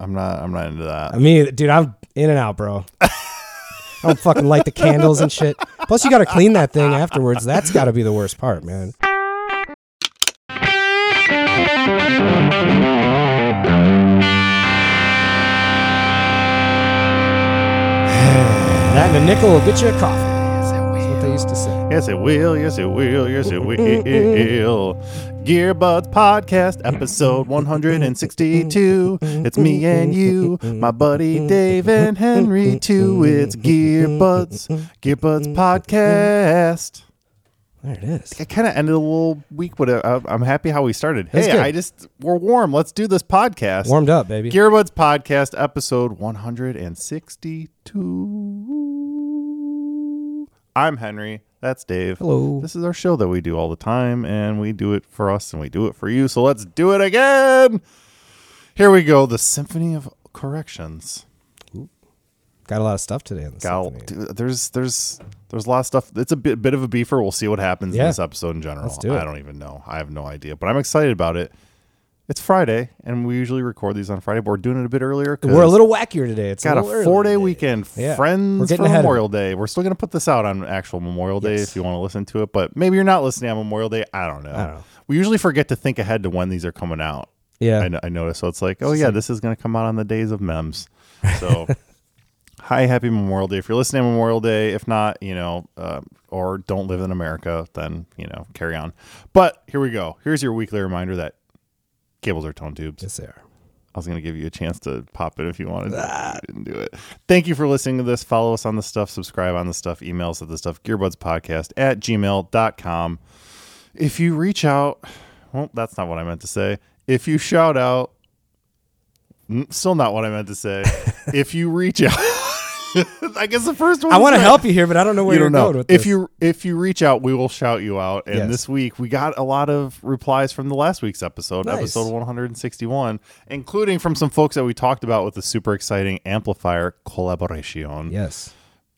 I'm not. I'm not into that. I mean, dude, I'm in and out, bro. I don't fucking light the candles and shit. Plus, you got to clean that thing afterwards. That's got to be the worst part, man. that and a nickel will get you a coffee. That's what they used to say. Yes, it will. Yes, it will. Yes, it will. Gearbuds Podcast, episode 162. It's me and you, my buddy Dave and Henry, too. It's Gearbuds, Gearbuds Podcast. There it is. I kind of ended a little week, but uh, I'm happy how we started. That's hey, good. I just, we're warm. Let's do this podcast. Warmed up, baby. Gearbuds Podcast, episode 162. I'm Henry. That's Dave. Hello. This is our show that we do all the time, and we do it for us and we do it for you. So let's do it again. Here we go. The Symphony of Corrections. Got a lot of stuff today in the symphony. dude, there's there's there's a lot of stuff. It's a bit bit of a beefer. We'll see what happens in this episode in general. Let's do it. I don't even know. I have no idea, but I'm excited about it. It's Friday, and we usually record these on Friday, but we're doing it a bit earlier. We're a little wackier today. It's got a early four day today. weekend. Yeah. Friends for Memorial Day. We're still gonna put this out on actual Memorial Day Yes. if you want to listen to it, but maybe you're not listening on Memorial Day. I don't know. I don't know. We usually forget to think ahead to when these are coming out. Yeah. I, I noticed. So it's like, oh yeah, this is gonna come out on the days of mems. So. Hi, happy Memorial Day. If you're listening on Memorial Day, if not, you know, uh, or don't live in America, then, you know, carry on. But here we go. Here's your weekly reminder that cables are tone tubes. Yes, they are. I was going to give you a chance to pop it if you wanted. to. You didn't do it. Thank you for listening to this. Follow us on the stuff, subscribe on the stuff, email us at the stuff, gearbudspodcast at gmail.com. If you reach out, well, that's not what I meant to say. If you shout out, still not what I meant to say. if you reach out, I guess the first one I want to help you here, but I don't know where you you're going with If this. you if you reach out, we will shout you out. And Yes. this week we got a lot of replies from the last week's episode, Nice. episode 161, including from some folks that we talked about with the super exciting amplifier collaboration. yes.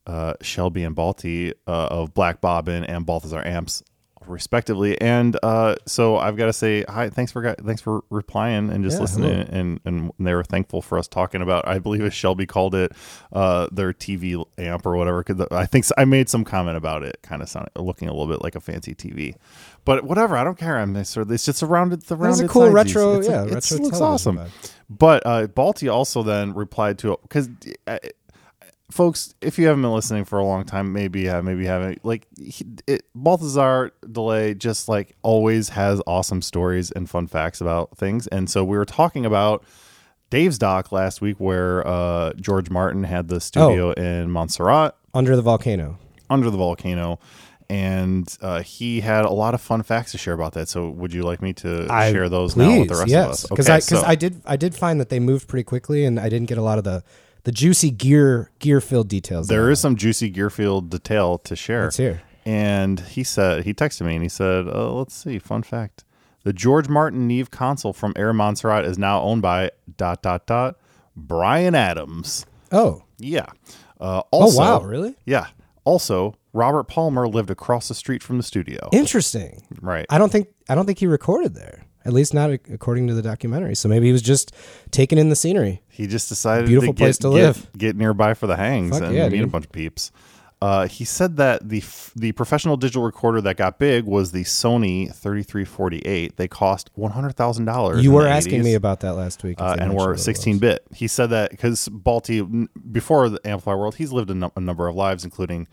Uh, Shelby and Balti uh, of Black Bobbin and Balthazar amps, respectively. And uh, so I've got to say hi. Thanks for thanks for replying and just Yeah, listening. hello. And and they were thankful for us talking about. I believe as Shelby called it uh, their TV amp or whatever. Because I think I made some comment about it, kind of sounding looking a little bit like a fancy TV. But whatever, I don't care. I'm it's sort of it's just surrounded the That was a cool sidesies. retro, It's yeah, it's- retro it looks awesome. But uh, Balti also then replied to because. Folks, if you haven't been listening for a long time, maybe uh, maybe you haven't. Like he, it, Balthazar Delay just like always has awesome stories and fun facts about things. And so we were talking about Dave's doc last week, where uh, George Martin had the studio Oh. in Montserrat Under the volcano. under the volcano. And uh, he had a lot of fun facts to share about that. So, would you like me to I- share those now with the rest yes. of us? Because Okay, I because so- I did I did find that they moved pretty quickly, and I didn't get a lot of the the juicy gear gear filled details. There is some juicy gear filled detail to share. Let's hear. And he said he texted me and he said, uh, "Let's see, fun fact: the George Martin Neve console from Air Montserrat is now owned by dot dot dot Bryan Adams. Oh, Yeah. Uh, also, wow, really? Yeah. Also, Robert Palmer lived across the street from the studio. interesting. right. I don't think I don't think he recorded there. At least not according to the documentary. So maybe he was just taking in the scenery. He just decided Beautiful to get, place to live. Get, nearby for the hangs Fuck and yeah, meet a bunch of peeps. Uh, he said that the f- the professional digital recorder that got big was the Sony 3348. They cost one hundred thousand dollars. You were asking me about that last week, uh, and we're what it was. 16 bit. He said that because Balti, before the Amplify world, he's lived a, num- a number of lives, including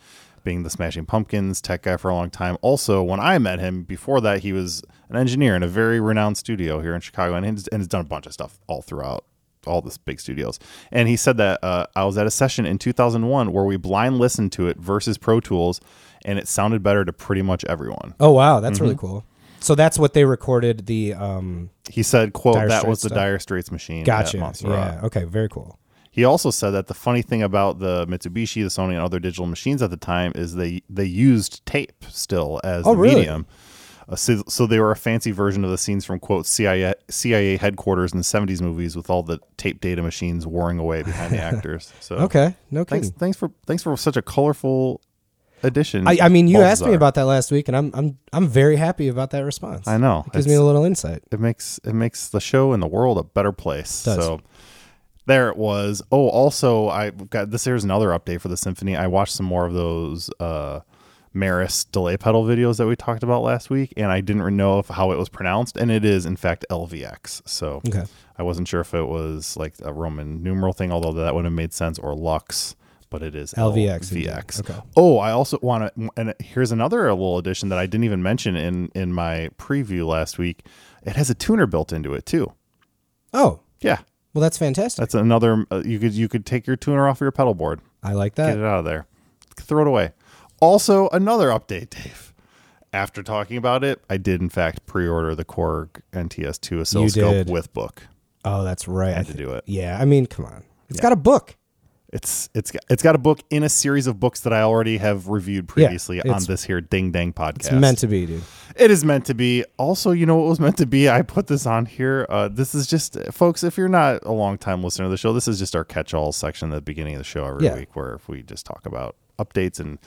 being the Smashing Pumpkins tech guy for a long time. Also, when I met him before that, he was an engineer in a very renowned studio here in Chicago, and has, and has done a bunch of stuff all throughout all the big studios. And he said that uh, I was at a session in 2001 where we blind listened to it versus Pro Tools, and it sounded better to pretty much everyone. Oh wow, that's Mm-hmm. really cool. So that's what they recorded the um He said, "quote That was the stuff. Dire Straits machine." gotcha. Montserrat." Yeah, okay, very cool. He also said that the funny thing about the Mitsubishi, the Sony, and other digital machines at the time is they they used tape still as Oh, the really? medium. Uh, so, so they were a fancy version of the scenes from quote CIA CIA headquarters in the '70s movies with all the tape data machines warring away behind the actors. So Okay, no thanks kidding. thanks for thanks for such a colorful addition. I, I mean, you asked me about that last week, and I'm I'm I'm very happy about that response. I know It gives me a little insight. it makes it makes the show and the world a better place. Does. So There it was. Oh, also, I got this. Here's another update for the symphony. I watched some more of those uh, Meris delay pedal videos that we talked about last week, and I didn't know if how it was pronounced, and it is in fact LVX. So Okay. I wasn't sure if it was like a Roman numeral thing, although that would have made sense, or Lux, but it is LVX. LVX. Okay. Oh, I also want to, and here's another little addition that I didn't even mention in in my preview last week. It has a tuner built into it too. Oh, Yeah, well, that's fantastic. that's another. Uh, you could you could take your tuner off your pedal board, I like that. get it out of there, throw it away. Also, another update, Dave. After talking about it, I did in fact pre-order the Korg NTS2 oscilloscope with book. Oh, that's right. I had to do it. Yeah, I mean, come on. It's got a book. It's it's got- it's got a book in a series of books that I already have reviewed previously on this here Ding Dang podcast. It's meant to be, dude. It is meant to be. Also, you know what was meant to be? I put this on here. Uh, this is just, folks, if you're not a long time listener to the show, this is just our catch all section at the beginning of the show every Yeah. week where if we just talk about updates and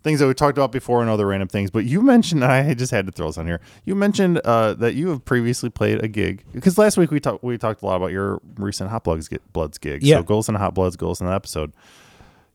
things that we talked about before and other random things. But you mentioned, I just had to throw this on here. You mentioned uh, that you have previously played a gig because last week we talked we talked a lot about your recent Hot Bloods, Bloods gig. Yeah. So go listen to Hot Bloods, goals in that episode.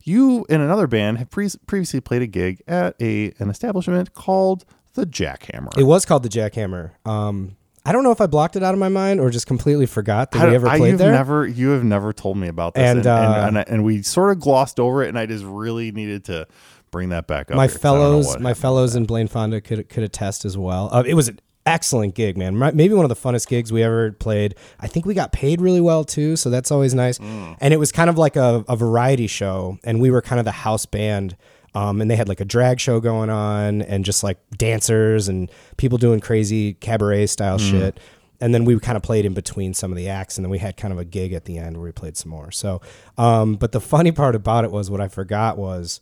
You and another band have pre- previously played a gig at a an establishment called the Jackhammer. It was called the Jackhammer. Um, I don't know if I blocked it out of my mind or just completely forgot that we ever I- played you've there. never you have never told me about this, And, and uh, and, and, and we sort of glossed over it, and I just really needed to bring that back up. my here, 'cause I don't know fellows, my fellows in Blaine Fonda could could attest as well. Uh, it was an excellent gig, man. Maybe one of the funnest gigs we ever played. I think we got paid really well too, so that's always nice. Mm. And it was kind of like a, a variety show, and we were kind of the house band. Um, and they had like a drag show going on, and just like dancers and people doing crazy cabaret style Mm. shit. And then we kind of played in between some of the acts, and then we had kind of a gig at the end where we played some more. So, um, but the funny part about it was what I forgot was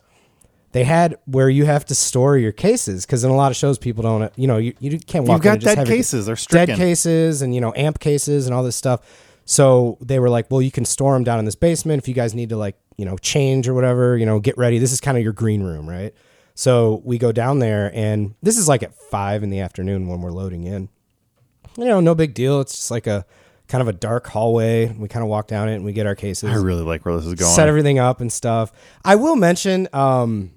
they had where you have to store your cases because in a lot of shows people don't you know you, you can't walk You've got just dead have cases. They're dead cases and you know amp cases and all this stuff. So they were like well you can store them down in this basement if you guys need to like you know change or whatever you know get ready. This is kind of your green room right? So we go down there and this is like at five in the afternoon when we're loading in. You know no big deal. It's just like a kind of a dark hallway. We kind of walk down it and we get our cases. I really like where this is going. set everything up and stuff. I will mention um,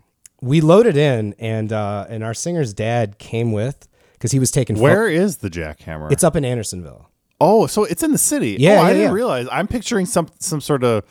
we loaded in and uh, and our singer's dad came with because he was taking. Where is the Jackhammer? it's up in Andersonville. oh, so it's in the city. Yeah, oh, I didn't yeah. realize. I'm picturing some some sort of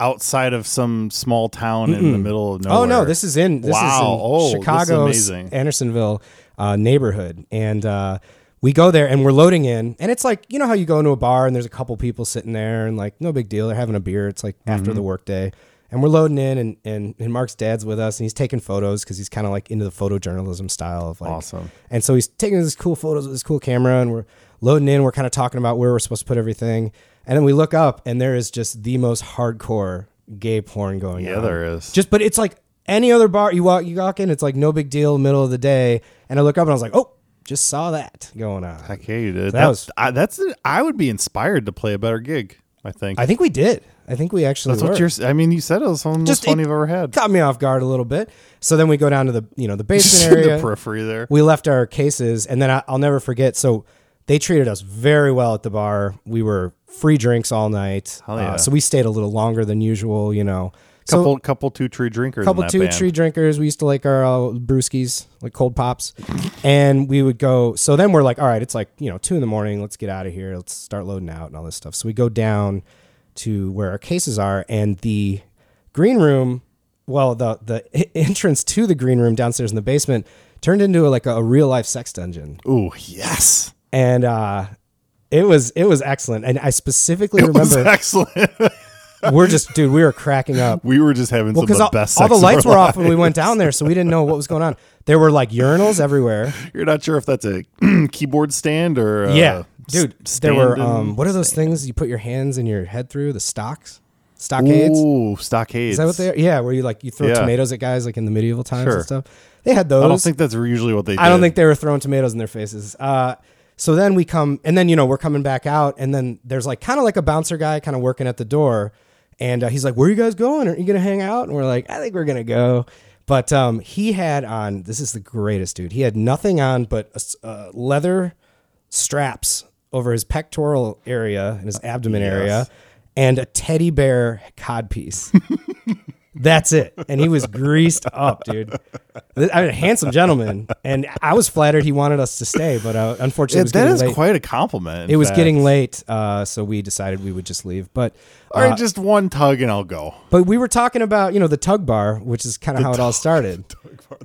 outside of some small town in the middle of nowhere. Oh no, this is in this Wow. is in Oh, Chicago's. Andersonville uh, neighborhood, and uh, we go there and we're loading in, and it's like you know how you go into a bar and there's a couple people sitting there and like no big deal, they're having a beer. It's like Mm-hmm. after the workday, and we're loading in, and and, and Mark's dad's with us, and he's taking photos because he's kind of like into the photojournalism style of like Awesome. And so he's taking these cool photos with this cool camera, and we're loading in. We're kind of talking about where we're supposed to put everything, and then we look up, and there is just the most hardcore gay porn going on. Yeah, there is. Just, but it's like any other bar you walk, you walk in, it's like no big deal, middle of the day, and I look up and I was like, oh, just saw that going on. Heck yeah, you did. That That was- was. I, that's. I would be inspired to play a better gig. I think. I think we did. I think we actually. that's what you're. I mean, you said it was the most fun you've ever had. caught me off guard a little bit. So then we go down to the you know the basement area. the periphery there. we left our cases and then I, i'll never forget so they treated us very well at the bar we were free drinks all night Hell yeah. uh, so we stayed a little longer than usual you know so couple couple two tree drinkers. couple in that two band. tree drinkers we used to like our uh, brewskis like cold pops and we would go so then we're like all right it's like you know two in the morning let's get out of here let's start loading out and all this stuff so we go down to where our cases are and the green room well the the entrance to the green room downstairs in the basement turned into like a, a real life sex dungeon Ooh, yes. and uh it was it was excellent and i specifically It was remember excellent. we're just dude we were cracking up we were just having well, some of the all, best. all the lights were off when we went down there, so we didn't know what was going on. There were like urinals everywhere. You're not sure if that's a keyboard stand or uh, yeah, dude. s- There were um, what are those things you put your hands and your head through? The stocks, stockades. Ooh, stockades. Is that what they? Are? Yeah, where you like you throw Yeah. tomatoes at guys like in the medieval times Sure. and stuff. They had those. I don't think that's usually what they. Did. I don't think they were throwing tomatoes in their faces. Uh, so then we come, and then you know we're coming back out, and then there's like kind of like a bouncer guy kind of working at the door, and uh, he's like, "Where are you guys going? Are you gonna hang out?" And we're like, "I think we're gonna go." But um, he had on this is the greatest dude. He had nothing on but a s- uh, leather straps over his pectoral area and his abdomen area, and a teddy bear codpiece. That's it. And he was greased up, dude. I mean, a handsome gentleman. And I was flattered he wanted us to stay, but uh, unfortunately, it was that getting late. quite a compliment. it was fact. getting late, uh, so we decided we would just leave. But All right, just one tug and I'll go. but we were talking about you know the tug bar, which is kind of how it all started.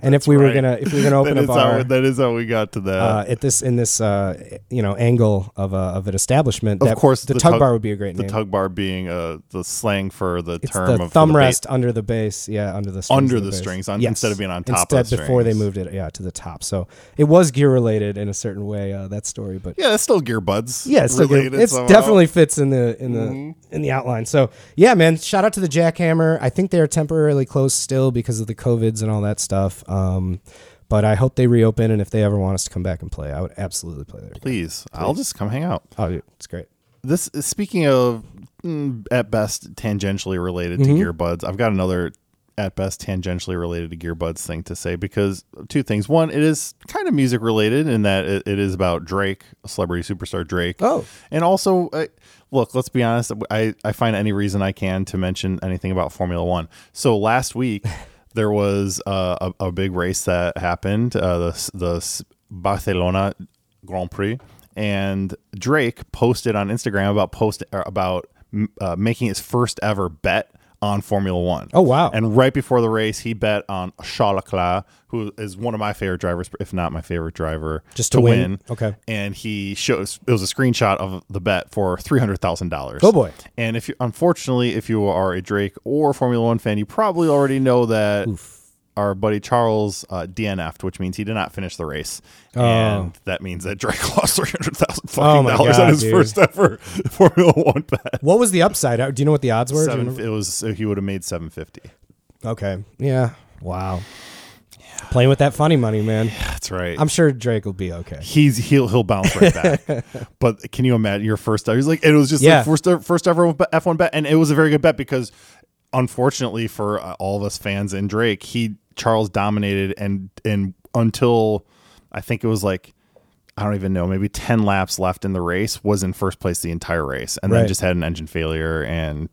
And if we were right. gonna if we were gonna open a bar, how that is how we got to that. uh, at this in this uh, you know angle of a, of an establishment. of that course, the, tug, bar would be a great The name. tug bar being uh, the slang for the it's term the of thumb the rest under the base, yeah, under the strings Under of the strings, on- instead of being on top of Instead, the before they moved it, yeah, to the top. So it was gear related in a certain way. Uh, that story, but. Yeah, it's still gear buds. yeah, it's still related somehow. definitely fits in the in the Mm-hmm. in the outline. So yeah, man, shout out to the Jackhammer. I think they are temporarily closed still because of the covids and all that stuff. Um, but I hope they reopen, and if they ever want us to come back and play, I would absolutely play there. Please, I'll just come hang out. Oh, dude, it's great. This speaking of mm, at best tangentially related Mm-hmm. to gearbuds, I've got another at best tangentially related to gearbuds thing to say because two things. One, it is kind of music related in that it, it is about Drake, celebrity superstar Drake. Oh. and also, uh, look, let's be honest. I I find any reason I can to mention anything about Formula One. So last week. There was uh, a, a big race that happened, uh, the the Barcelona Grand Prix, and Drake posted on Instagram about post about uh, making his first ever bet on Formula One. Oh, wow. And right before the race, he bet on Charles Leclerc, who is one of my favorite drivers, if not my favorite driver, Just to win. Okay. And he shows it was a screenshot of the bet for three hundred thousand dollars. Oh, boy. And if you, unfortunately, if you are a Drake or Formula One fan, you probably already know that our buddy Charles uh, DNF'd, which means he did not finish the race, and that means that Drake lost three hundred thousand Oh fucking my dollars God, on his dude. first ever Formula One bet. What was the upside? Uh, Do you know what the odds were? Seven, it was so he would have made seven fifty. Okay. Yeah. Wow. Playing with that funny money, man. That's right. I'm sure Drake will be okay. He's he'll he'll bounce right back. but can you imagine your first? He's like it was just Yeah. like first first ever F one bet, and it was a very good bet because unfortunately for uh, all of us fans and Drake, he Charles dominated and and until I think it was like I don't even know maybe ten laps left in the race was in first place the entire race, and then just had an engine failure and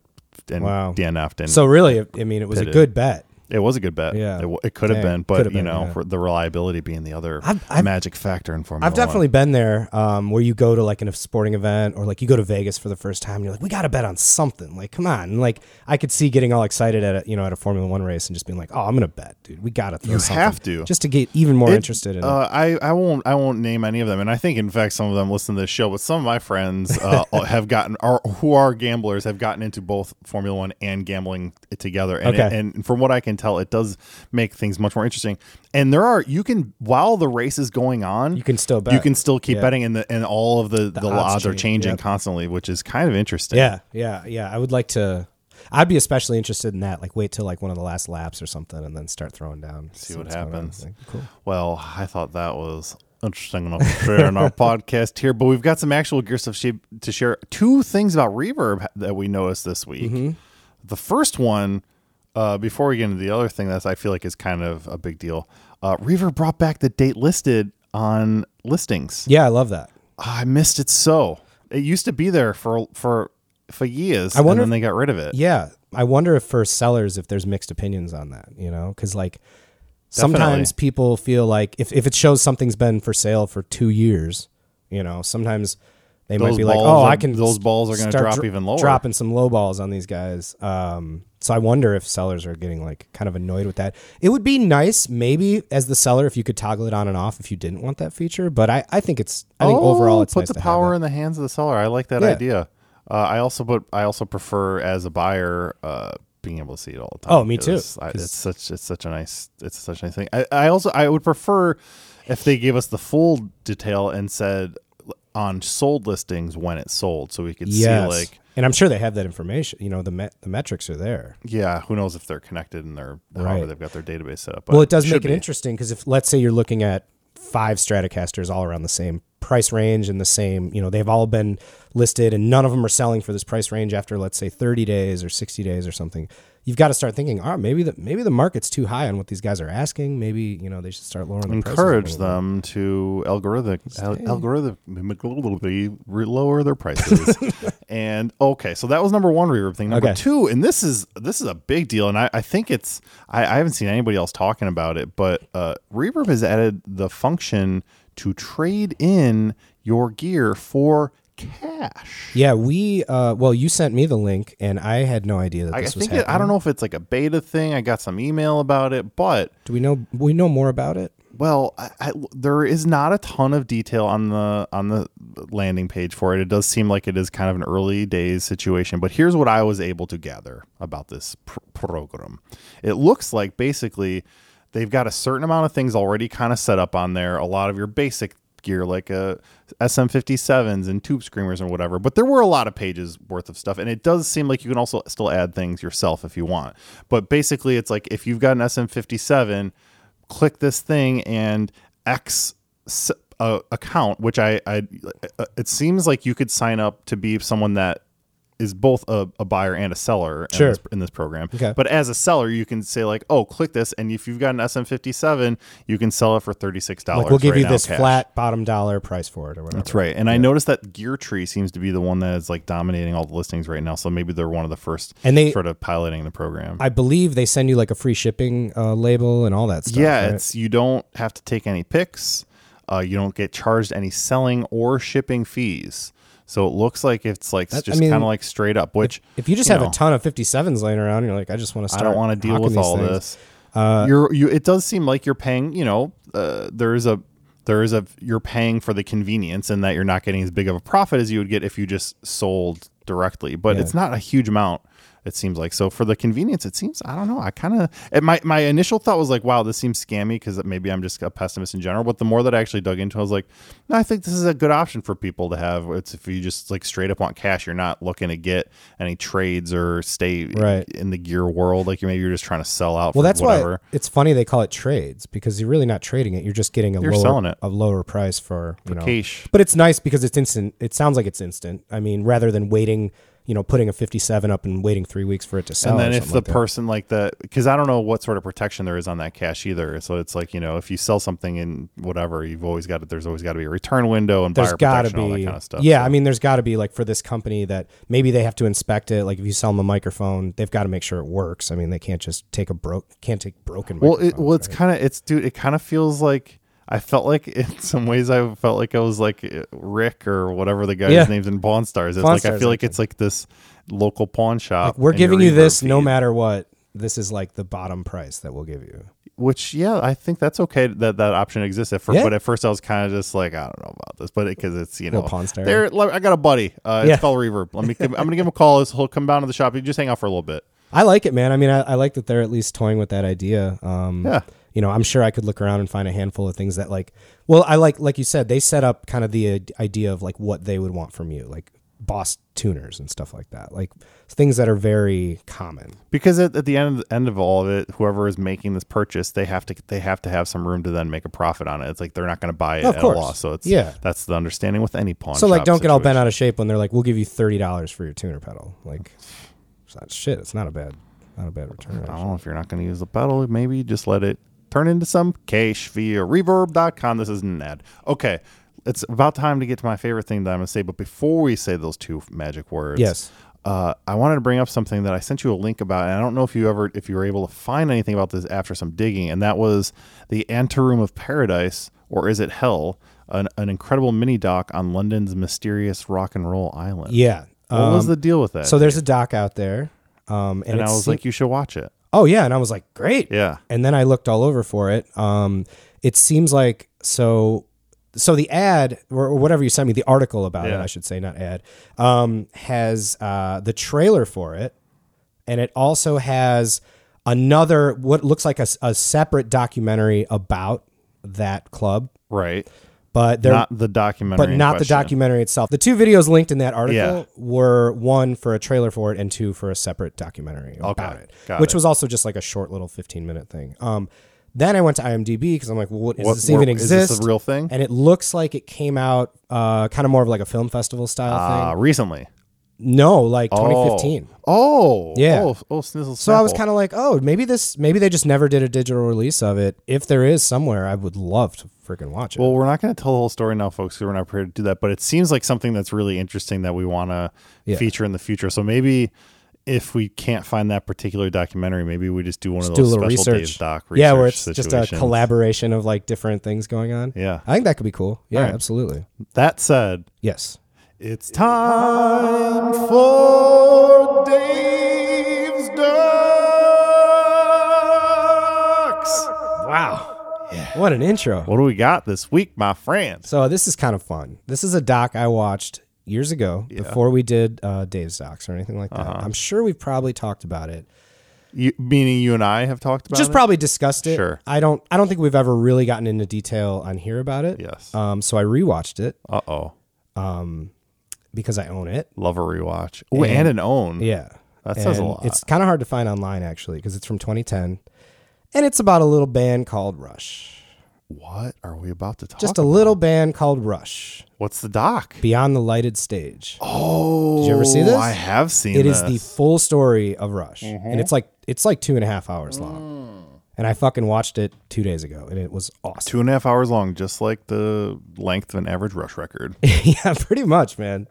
and Wow. DNF'd and So really, I mean, it was a good bet. It was a good bet. Yeah. it, it could have been, but you been, know, yeah. for the reliability being the other I've- I've- magic factor in Formula I've One. definitely been there um, where you go to like a sporting event or like you go to Vegas for the first time and you're like, we got to bet on something. Like, come on. And like, I could see getting all excited at a, you know, at a Formula One race and just being like, oh, I'm going to bet, dude. We got to throw You something have to. Just to get even more It- interested in it. Uh, I, I won't I won't name any of them, and I think in fact some of them listen to this show. But some of my friends uh, have gotten are who are gamblers have gotten into both Formula One and gambling together. And, Okay. it- and from what I can tell, it does make things much more interesting. And there are you can while the race is going on, You can still bet. You can still keep Yeah. betting, and the and all of the the, odds odds, are changing yep. constantly, which is kind of interesting. Yeah, yeah, yeah. I would like to. I'd be especially interested in that. Like, wait till like one of the last laps or something, and then start throwing down. See what going on. happens. Like, cool. Well, I thought that was interesting enough to share in our podcast here, but we've got some actual gear stuff to share. Two things about reverb that we noticed this week. Mm-hmm. The first one, uh, before we get into the other thing that I feel like is kind of a big deal, uh, Reverb brought back the date listed on listings. Yeah, I love that. I missed it so. It used to be there for for for years, I wonder and then if- they got rid of it. Yeah, I wonder if for sellers if there's mixed opinions on that. You know, because like sometimes people feel like if if it shows something's been for sale for two years, you know, sometimes they might be like, oh, are- I can those balls are gonna drop dro- even lower. dropping some low balls on these guys. Um, so I wonder if sellers are getting like kind of annoyed with that. It would be nice, maybe as the seller, if you could toggle it on and off if you didn't want that feature. But I, I think it's, I think overall it's Oh, put nice the power in the hands of the seller. I like that Yeah. idea. Uh, I also put I also prefer as a buyer uh, being able to see it all the time. Oh, me too, I, it's such it's such a nice it's such a nice thing. I, I also I would prefer if they gave us the full detail and said on sold listings when it's sold, so we could Yes. see like and I'm sure they have that information. You know, the met, the metrics are there. yeah, who knows if they're connected and they're Right. however they've got their database set up. but Well, it does should make it be. interesting because if let's say you're looking at five Stratocasters all around the same price range and the same. You know, they've all been listed, and none of them are selling for this price range after let's say 30 days or 60 days or something. You've got to start thinking, oh, maybe the maybe the market's too high on what these guys are asking. Maybe you know they should start lowering. The encourage them to algorithmic al- algorithmically lower their prices. and okay, so that was number one reverb thing. Number Okay. two, and this is this is a big deal, and I, I think it's I, I haven't seen anybody else talking about it, but uh, Reverb has added the function to trade in your gear for cash. Yeah, we. Uh, well, you sent me the link, and I had no idea that I, I this was think it, happening. I don't know if it's like a beta thing. I got some email about it, but Do we know? We know more about it. Well, I, I, there is not a ton of detail on the on the landing page for it. It does seem like it is kind of an early days situation, but here's what I was able to gather about this pr- program. It looks like basically they've got a certain amount of things already kind of set up on there. A lot of your basic gear like uh, SM57s and tube screamers and whatever, but there were a lot of pages worth of stuff and it does seem like you can also still add things yourself if you want. But basically it's like if you've got an SM57 click this thing and X uh, account, which I, I, uh, it seems like you could sign up to be someone that is both a, a buyer and a seller Sure. in, this, in this program. Okay. But as a seller, you can say like, oh, click this, and if you've got an SM57, you can sell it for thirty six dollars. Like we'll give right you this cash. flat bottom dollar price for it, or whatever. That's right. And I noticed that Gear Tree seems to be the one that is like dominating all the listings right now. So maybe they're one of the first And they- sort of piloting the program. I believe they send you like a free shipping uh, label and all that stuff. yeah, right? it's you don't have to take any picks. Uh, you don't get charged any selling or shipping fees. So it looks like it's like That- I just mean, kind of like straight up. Which If you just you have know, a ton of 57s laying around, you're like, I just want to I don't want to deal with all things. this. you're you. It does seem like you're paying. You know, uh, there is a there is a you're paying for the convenience and that you're not getting as big of a profit as you would get if you just sold directly. But Yeah. it's not a huge amount. It seems like so for the convenience. It seems I don't know. I kind of my my initial thought was like, wow, this seems scammy because maybe I'm just a pessimist in general. But the more that I actually dug into, it, I was like, no, I think this is a good option for people to have. It's if you just like straight up want cash, you're not looking to get any trades or stay Right. in the gear world. Like you maybe you're just trying to sell out. Well, for that's whatever. why it's funny they call it trades because you're really not trading it. You're just getting a You're lower selling it. a lower price for you know. cash. But it's nice because it's instant. It sounds like it's instant. I mean, rather than waiting, you know, putting a 57 up and waiting three weeks for it to sell. And then if the like person like the because I don't know what sort of protection there is on that cash either. So it's like you know, if you sell something in whatever, you've always got to. There's always got to be a return window and there's buyer got to protection, all that kind of stuff. yeah So- i mean there's got to be like for this company that maybe they have to inspect it like if you sell them a microphone they've got to make sure it works i mean they can't just take a broke can't take broken well, it, well, it's right? kind of it's dude. It kind of feels like I felt like in some ways I felt like I was like Rick or whatever the guy's Yeah. name's in Pawn Stars. It's Pawn like I feel like okay. it's like this local pawn shop. Like, we're giving you this no matter what this is like the bottom price that we'll give you Which yeah, I think that's okay that that option exists. At first, Yeah. but at first I was kind of just like I don't know about this, but because it's you know Pawn Star. there. I got a buddy. Uh, Yeah. It's called Reverb. Let me. I'm gonna give him a call. He'll come down to the shop. You just hang out for a little bit. i like it man i mean I, I like that they're at least toying with that idea um Yeah. You know i'm sure i could look around and find a handful of things that like well i like like you said they set up kind of the idea of like what they would want from you like boss tuners and stuff like that like things that are very common Because at, at the end of the end of all of it, whoever is making this purchase, they have to they have to have some room to then make a profit on it. It's like they're not going to buy it at course. a loss. So it's Yeah. that's the understanding with any pawn. So like, don't get all bent out of shape when they're like, "We'll give you thirty dollars for your tuner pedal." Like, it's not shit. It's not a bad, not a bad return. I don't actually. know if you're not going to use the pedal. Maybe just let it turn into some cash via reverb.com. This isn't an ad. Okay. It's about time to get to my favorite thing that I'm going to say. But before we say those two magic words, Yes. uh, I wanted to bring up something that I sent you a link about. And I don't know if you ever, if you were able to find anything about this after some digging. And that was the Anteroom of Paradise, or is it Hell? An, an incredible mini doc on London's mysterious rock and roll island. Yeah. What was Um, the deal with that? So there's a doc out there, um, and, and I was like, you should watch it. "Oh yeah," and I was like, "Great." Yeah. And then I looked all over for it. Um, it seems like so. So the ad or, whatever you sent me, the article about it, I should say, not ad, um, has uh, the trailer for it, and it also has another what looks like a, a separate documentary about that club. Right. But they're not the documentary, but not the documentary itself. The two videos linked in that article Yeah. were one for a trailer for it and two for a separate documentary about it, got which it. was also just like a short little 15 minute thing. Um, Then I went to IMDb because I'm like, well, what, does What- this even where- is this a real thing? And it looks like it came out uh, kind of more of like a film festival style Uh, thing. recently. No, like Oh. 2015. Oh. Yeah. Oh, oh Snizzle So I was kind of like, oh, maybe this, maybe they just never did a digital release of it. If there is somewhere, I would love to freaking watch it. Well, we're not going to tell the whole story now, folks, because we're not prepared to do that. But it seems like something that's really interesting that we want to Yeah. feature in the future. So maybe if we can't find that particular documentary, maybe we just do one Just of those special research. days doc research yeah, where it's just a collaboration of like different things going on. Yeah. I think that could be cool. Yeah, right. absolutely. That said, Yes. It's time for Dave's Docs. Wow. What an intro. What do we got this week, my friends? So this is kind of fun. This is a doc I watched years ago before we did uh, Dave's docs or anything like that. Uh-huh. I'm sure we've probably talked about it. You, meaning you and I have talked about Just it? probably discussed it. Sure. I don't. I don't think we've ever really gotten into detail on here about it. Yes. Um. So I rewatched it Uh oh. Because I own it. Love a rewatch. Oh, and, an own. Yeah. That says a lot. It's kind of hard to find online actually because it's from 2010, and it's about a little band called Rush. What are we about to talk Just a about? little band called Rush. What's the doc? Beyond the Lighted Stage. Oh, Did you ever see this? I have seen It is this. the full story of Rush, Mm-hmm. and it's like it's like two and a half hours long. Mm. And I fucking watched it two days ago, and it was awesome. two and a half hours long, just like the length of an average rush record. yeah, pretty much, man.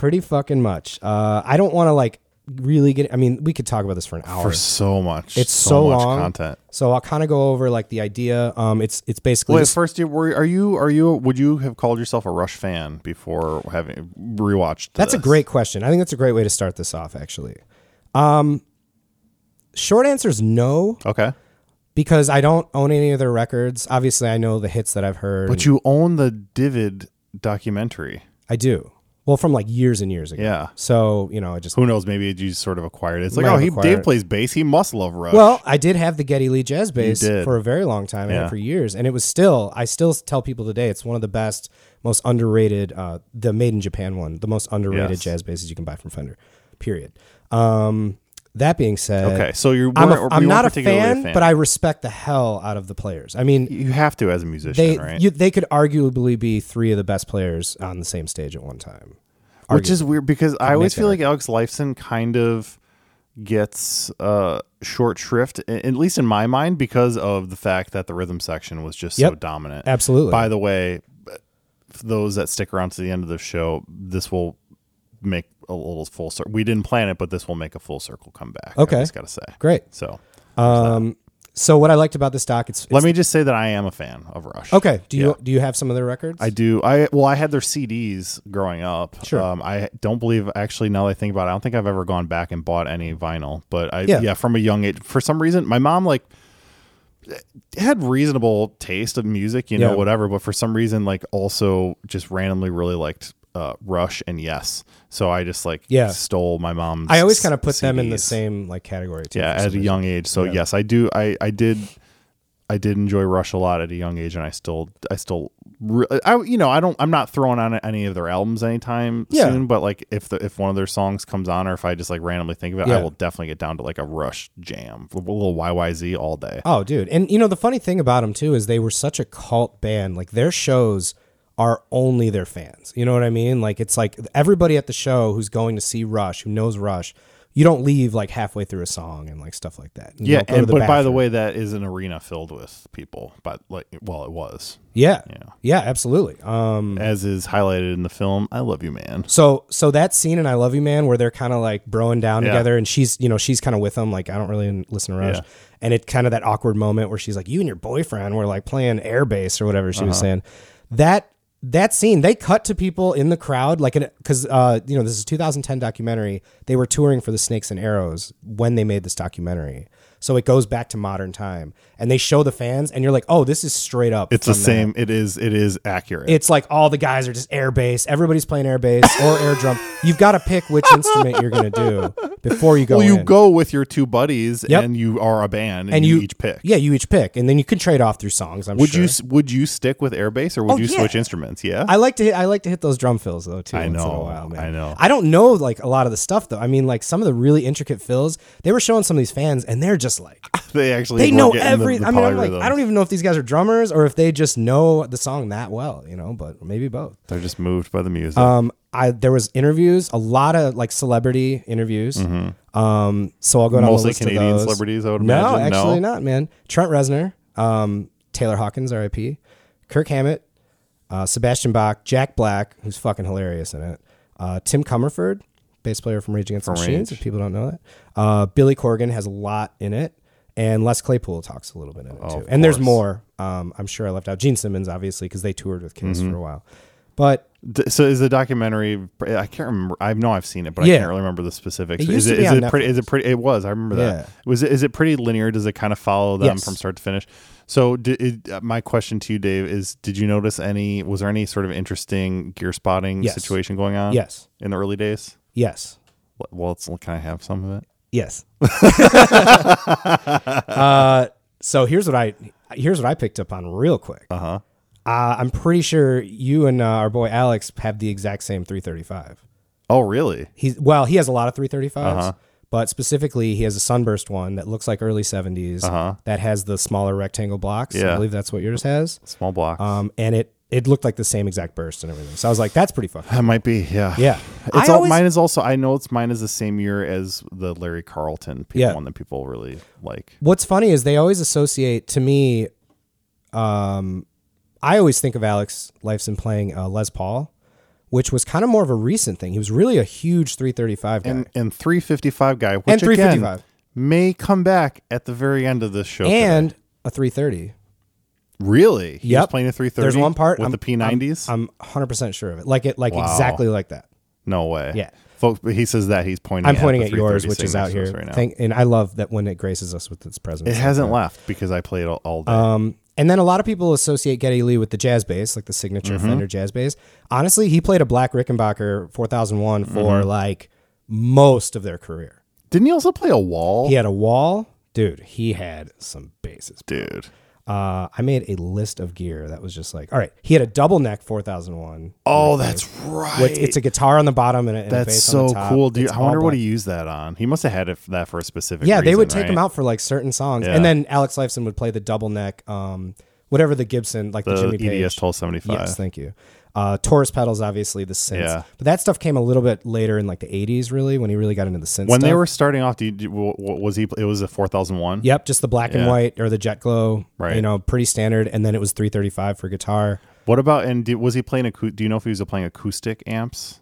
Pretty fucking much. Uh, I don't want to like really get. I mean, we could talk about this for an hour. For so much. it's so, much long content. So I'll kind of go over like the idea. Um, it's it's basically Wait, just- first, you were are you are you would you have called yourself a Rush fan before having rewatched? That's a great question. I think that's a great way to start this off, actually. Um, short answer is no, Okay, because I don't own any of their records. Obviously, I know the hits that I've heard. but you own the Divid documentary. I do. Well, from like years and years ago. Yeah. So you know, I just Who knows? Maybe you sort of acquired it. It's like, Might oh, have he acquired Dave it. plays bass. He must love Rush. well, I did have the Geddy Lee Jazz bass did. for a very long time, I had it Yeah. for years, and it was still. I still tell people today it's one of the best, most underrated. Uh, the Made in Japan one, the most underrated Yes. jazz basses you can buy from Fender. Period. Um, that being said, okay, so you're I'm, a, I'm not weren't a fan, but I respect the hell out of the players. I mean, you have to as a musician, they right? you, they could arguably be three of the best players on the same stage at one time. Which is weird because I always feel like Alex Lifeson kind of gets uh, short shrift, at least in my mind, because of the fact that the rhythm section was just so dominant. Absolutely. By the way, those that stick around to the end of the show, this will make a little full circle. We didn't plan it, but this will make a full circle comeback. Okay. I just got to say. Great. So Um, so what I liked about this doc, it's, let me just say that I am a fan of Rush. okay. Do you Yeah. do you have some of their records? I do. I well, I had their CDs growing up. Sure. Um, I don't believe actually. Now that I think about it, I don't think I've ever gone back and bought any vinyl. But I Yeah. yeah, from a young age, for some reason, my mom like had reasonable taste of music, you know, Yeah. whatever. But for some reason, like also just randomly really liked uh, Rush and Yes. So I just like Yeah. stole my mom's. I always kind of put them in the same like category. Too, Yeah, at a young age. So Yeah. yes, I do. I I did. I did enjoy Rush a lot at a young age, and I still, I still, I you know, I don't, I'm not throwing on any of their albums anytime Yeah. soon. But like, if the if one of their songs comes on, or if I just like randomly think of it, Yeah. I will definitely get down to like a Rush jam, a little YYZ all day. Oh, dude. And you know the funny thing about them too is they were such a cult band. Like their shows are only their fans. You know what I mean? Like it's like everybody at the show who's going to see Rush, who knows Rush, you don't leave like halfway through a song and like stuff like that. You yeah, don't go to and but by the way, that is an arena filled with people. But like, well, it was, yeah, Yeah. yeah, absolutely. Um, as is highlighted in the film. I love you, man. so so that scene in I Love You Man where they're kind of like broing down Yeah. together and she's you know she's kind of with them like I don't really listen to Rush Yeah. and it kind of that awkward moment where she's like you and your boyfriend were like playing air bass or whatever she was Uh-huh. saying that that scene they cut to people in the crowd like because uh you know this is a 2010 documentary. They were touring for the Snakes and Arrows when they made this documentary so it goes back to modern time and they show the fans and you're like oh this is straight up It's the from that. same. It is. It is accurate. It's like all the guys are just air bass. Everybody's playing air bass or air drum. You've got to pick which instrument you're going to do before you go. well, you in. go with your two buddies, Yep. and you are a band, and, and you, you, each pick. Yeah, you each pick, and then you can trade off through songs. I'm Would sure. you would you stick with air airbase or would Oh, you yeah. switch instruments? Yeah. I like to hit, I like to hit those drum fills though too. I once in a know, while, man. I know. I don't know like a lot of the stuff though. I mean, like some of the really intricate fills. They were showing some of these fans, and they're just just like they actually they know getting the- every. the I mean, I'm like. I don't even know if these guys are drummers or if they just know the song that well, you know. But maybe both. They're just moved by the music. Um, I there was interviews, a lot of like celebrity interviews. Um, so I'll go down Mm-hmm. Mostly Canadian celebrities, I would no, imagine. No? actually not, man. Trent Reznor, um, Taylor Hawkins, R.I.P. Kirk Hammett, uh, Sebastian Bach, Jack Black, who's fucking hilarious in it. Uh, Tim Commerford, bass player from Rage Against the Machines, if people don't know that. Uh, Billy Corgan has a lot in it. And Les Claypool talks a little bit in it Oh, too. And there's more. Um, I'm sure I left out Gene Simmons, obviously, because they toured with Kiss Mm-hmm. for a while. But So is the documentary? I can't remember. I know I've seen it, but I can't really remember the specifics. It is it is it pretty? Is it pretty? It was. I remember Yeah. that. Was it? Is it pretty linear? Does it kind of follow them Yes. from start to finish? So, did, it, uh, my question to you, Dave, is: Did you notice any? Was there any sort of interesting gear spotting Yes. situation going on? yes, in the early days. Yes. Well, it's, can I have some of it? Yes. uh, so here's what I here's what I picked up on real quick. Uh huh. Uh, I'm pretty sure you and uh, our boy Alex have the exact same 335. Oh, really? He's well, he has a lot of 335s, Uh-huh. but specifically he has a sunburst one that looks like early 70s Uh-huh. that has the smaller rectangle blocks. Yeah. I believe that's what yours has. Small blocks. Um, and it it looked like the same exact burst and everything. So I was like, that's pretty fucking. that might be. Yeah. Yeah. It's I all, always- mine is also. I know it's mine is the same year as the Larry Carlton people, Yeah. one that people really like. What's funny is they always associate to me. Um, I always think of Alex Lifeson playing uh, Les Paul, which was kind of more of a recent thing. He was really a huge 335 guy. And and 355 guy, which And 355. again may come back at the very end of this show. today. and a 330. Really, he was Yep. playing a 330. There's one part with I'm- the P90s. I'm 100% sure of it. Like it, like Wow. exactly like that. no way. Yeah. folks. But he says that he's pointing. I'm at pointing the at yours, which is out next to us here. right now. Thank, and I love that when it graces us with its presence. it hasn't that. left because I played all, all day. Um, and then a lot of people associate Geddy Lee with the jazz bass, like the signature Mm-hmm. Fender jazz bass. Honestly, he played a black Rickenbacker 4001 for Mm-hmm. like most of their career. Didn't he also play a wall? He had a wall, dude. He had some basses. dude. Uh, I made a list of gear that was just like, all right. He had a double neck 4001. Oh, that's right. With, it's a guitar on the bottom and a, and That's so the top. cool. It's I wonder what he used that on. He must have had it for that for a specific. Yeah, they reason, would take right? him out for like certain songs, Yeah. and then Alex Lifeson would play the double neck, um, whatever the Gibson, like the, The Jimmy Page. EDS twelve seventy five. Yes, thank you. Uh, Taurus pedals, obviously the synths, Yeah. but that stuff came a little bit later in like the '80s, really, when he really got into the synth. when they were starting off, do you, was he? It was a four thousand one. yep, just the black and white or the jet glow, Right. You know, pretty standard, and then it was 335 for guitar. What about and did, was he playing? Acou- do you know if he was playing acoustic amps?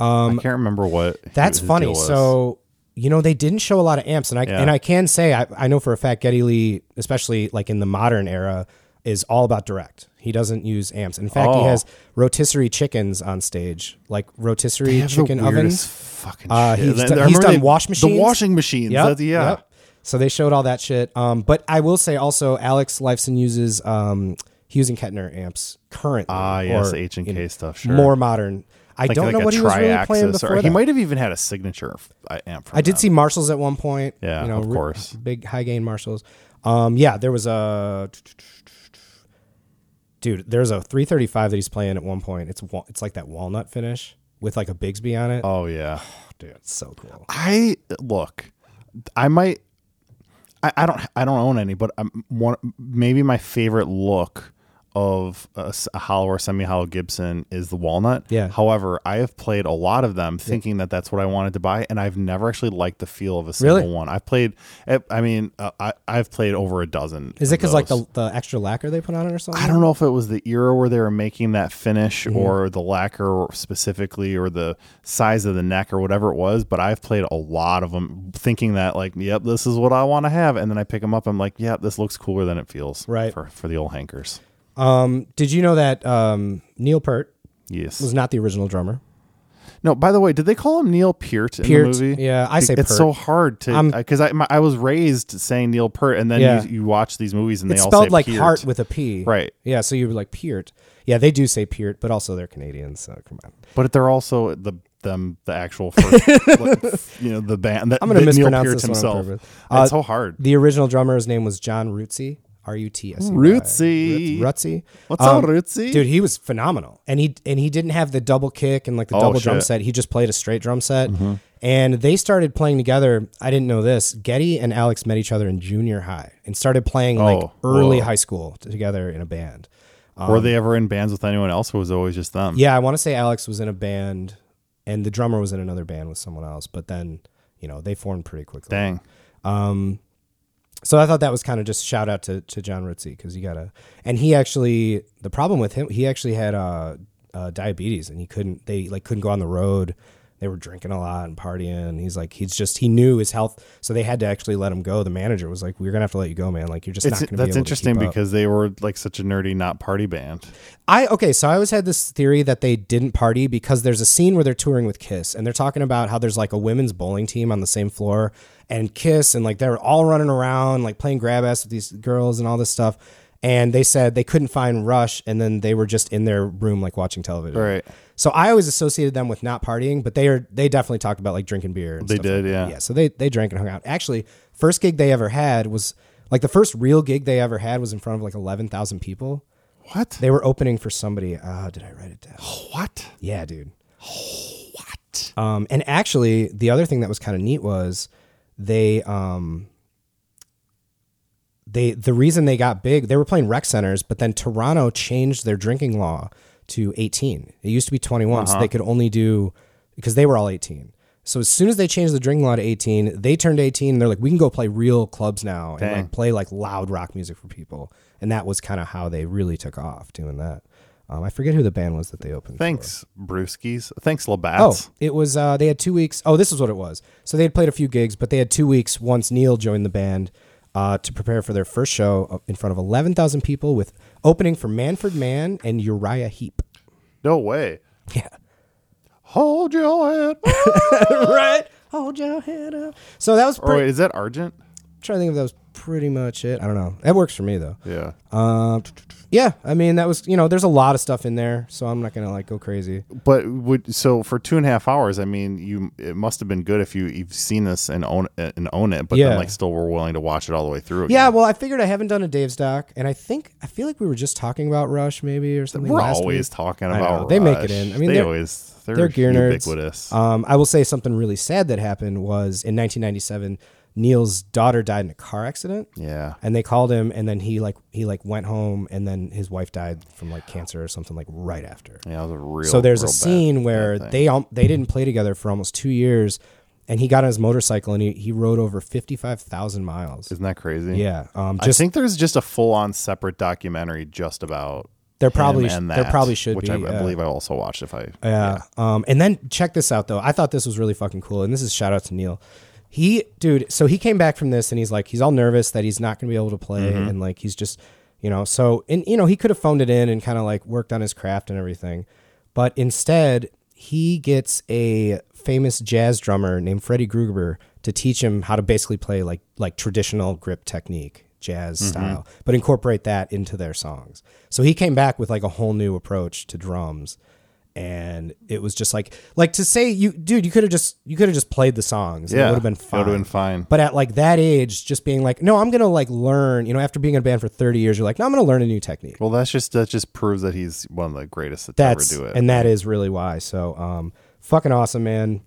Um, I can't remember what. That's his funny. So you know they didn't show a lot of amps, and I Yeah. and I can say I, I know for a fact Geddy Lee, especially like in the modern era, is all about direct. He doesn't use amps. In fact, he Oh. has rotisserie chickens on stage, like rotisserie the chicken ovens. Fucking Uh, shit. he's done- I he's remember done wash The machines. washing machines. That's- yeah. yep. So they showed all that shit. Um, but I will say also, Alex Lifeson uses um, Hughes and Kettner amps currently. Ah, yes, or, H and K stuff. Sure. More modern. I don't know what he was really playing tri-axis, before or he that. might have even had a signature uh, amp. From I did them. see Marshalls at one point. Yeah, you know, of re- course. big high gain Marshalls. Um, yeah, there was a dude. There's a 335 that he's playing at one point. It's wa- it's like that walnut finish with like a Bigsby on it. Oh yeah. dude, it's so cool. I look. I might. I, I don't. I don't own any, but I'm one. Maybe my favorite look of a hollow or semi-hollow Gibson is the walnut. Yeah. However, I have played a lot of them, thinking that that's what I wanted to buy, and I've never actually liked the feel of a single Really? one. I've played. eh, I mean, uh, I I've played over a dozen. Is it because like the the extra lacquer they put on it or something? I don't know if it was the era where they were making that finish Mm-hmm. or the lacquer specifically or the size of the neck or whatever it was, but I've played a lot of them thinking that like, yep, this is what I want to have. And then I pick them up. I'm like, yep, this looks cooler than it feels. Right. For, for the old hankers. Um, did you know that um, Neil Peart Yes. was not the original drummer? no, by the way, did they call him Neil Peart in Peart, the movie? yeah, I say It's Peart. so hard to, because I, my, I was raised saying Neil Peart and then Yeah. you, you watch these movies and It's they all spelled like Peart. heart with a P. Right. Yeah, so you were like Peart. Yeah, they do say Peart, but also they're Canadians, so come on. But they're also the them the actual first, you know the band. That, I'm that Neil mispronounce Peart this one on himself. purpose. It's Uh, so hard. The original drummer's name was John Rutsey. R U T S E. Uh, Rootsy. Rutsy. What's up, um, Rootsy? Dude, he was phenomenal. And he and he didn't have the double kick and like the Oh, double drum shit. Mm-hmm. set. He just played a straight drum set. Mm-hmm. And they started playing together. I didn't know this. Geddy and Alex met each other in junior high and started playing like Oh, early whoa. high school together in a band. Were um, they ever in bands with anyone else, or was it always just them? Yeah, I want to say Alex was in a band and the drummer was in another band with someone else, but then, you know, they formed pretty quickly. Dang. Um, So I thought that was kind of just shout out to, to John Ritzy because you gotta, and he actually, the problem with him, he actually had uh, uh, diabetes and he couldn't, they like couldn't go on the road. They were drinking a lot and partying. He's like, he's just, he knew his health. So they had to actually let him go. The manager was like, we're going to have to let you go, man. Like, you're just It's, not going to be that's able interesting to keep up." because they were like such a nerdy, not party band. I okay, so I always had this theory that they didn't party because there's a scene where they're touring with Kiss and they're talking about how there's like a women's bowling team on the same floor and Kiss and like they're all running around like playing grab ass with these girls and all this stuff. And they said they couldn't find Rush and then they were just in their room like watching television. Right. So I always associated them with not partying, but they are they definitely talked about like drinking beer. And They stuff did, like yeah. Yeah. So they they drank and hung out. Actually, first gig they ever had was like the first real gig they ever had was in front of like eleven thousand people. What? They were opening for somebody. Uh, did I write it down? what? Yeah, dude. What? Um, and actually, the other thing that was kind of neat was they um, they the reason they got big. They were playing rec centers, but then Toronto changed their drinking law to 18. It used to be 21, so they could only do because they were all 18. So as soon as they changed the drinking law to 18, they turned 18 and they're like, we can go play real clubs now and like play like loud rock music for people. And that was kind of how they really took off doing that. Um, I forget who the band was that they opened. for. Thanks, Brewskis. Thanks, Oh, it was. Uh, they had two weeks. Oh, this is what it was. So they had played a few gigs, but they had two weeks once Neil joined the band uh, to prepare for their first show in front of eleven thousand people, with opening for Manfred Mann and Uriah Heep. No way. Yeah, Hold your head. right. Hold your head up. So that was or pretty. wait, is that Argent? trying to think if that was pretty much it. I don't know. That works for me though. Yeah. Um, yeah. I mean, that was you know, there's a lot of stuff in there, so I'm not gonna like go crazy. But would so for two and a half hours? I mean, you it must have been good if you you've seen this and own and own it, but Yeah. then like still were willing to watch it all the way through. Yeah, well, I figured I haven't done a Dave's doc, and I think I feel like we were just talking about Rush, maybe or something. we're always week. talking about. They make it in. I mean, they they're- always they're, They're gear nerds. ubiquitous. Um, I will say something really sad that happened was in 1997. Neil's daughter died in a car accident, yeah. and they called him, and then he like he like went home, and then his wife died from like cancer or something like right after. Yeah, it was a real. so there's a real bad- scene where bad they um, they didn't play together for almost two years, and he got on his motorcycle and he, he rode over 55,000 miles. Isn't that crazy? Yeah, um, I think there's just a full on separate documentary just about. there probably and there probably should which be. I, yeah. I believe I also watched. If I Yeah. Um, and then check this out though. I thought this was really fucking cool. And this is shout out to Neil. He, dude, so he came back from this and he's like, he's all nervous that he's not going to be able to play. Mm-hmm. And like, he's just, you know, so, and, you know, he could have phoned it in and kind of like worked on his craft and everything. But instead, he gets a famous jazz drummer named Freddie Gruber to teach him how to basically play like, like traditional grip technique, jazz Mm-hmm. style, but incorporate that into their songs. So he came back with like a whole new approach to drums and it was just like like to say you dude you could have just you could have just played the songs Yeah, it would have been fine would've been fine. but at like that age just being like no i'm gonna like learn you know after being in a band for 30 years you're like no i'm gonna learn a new technique. Well, that's just that just proves that he's one of the greatest to that's ever do it. and that is really why. So um fucking awesome man.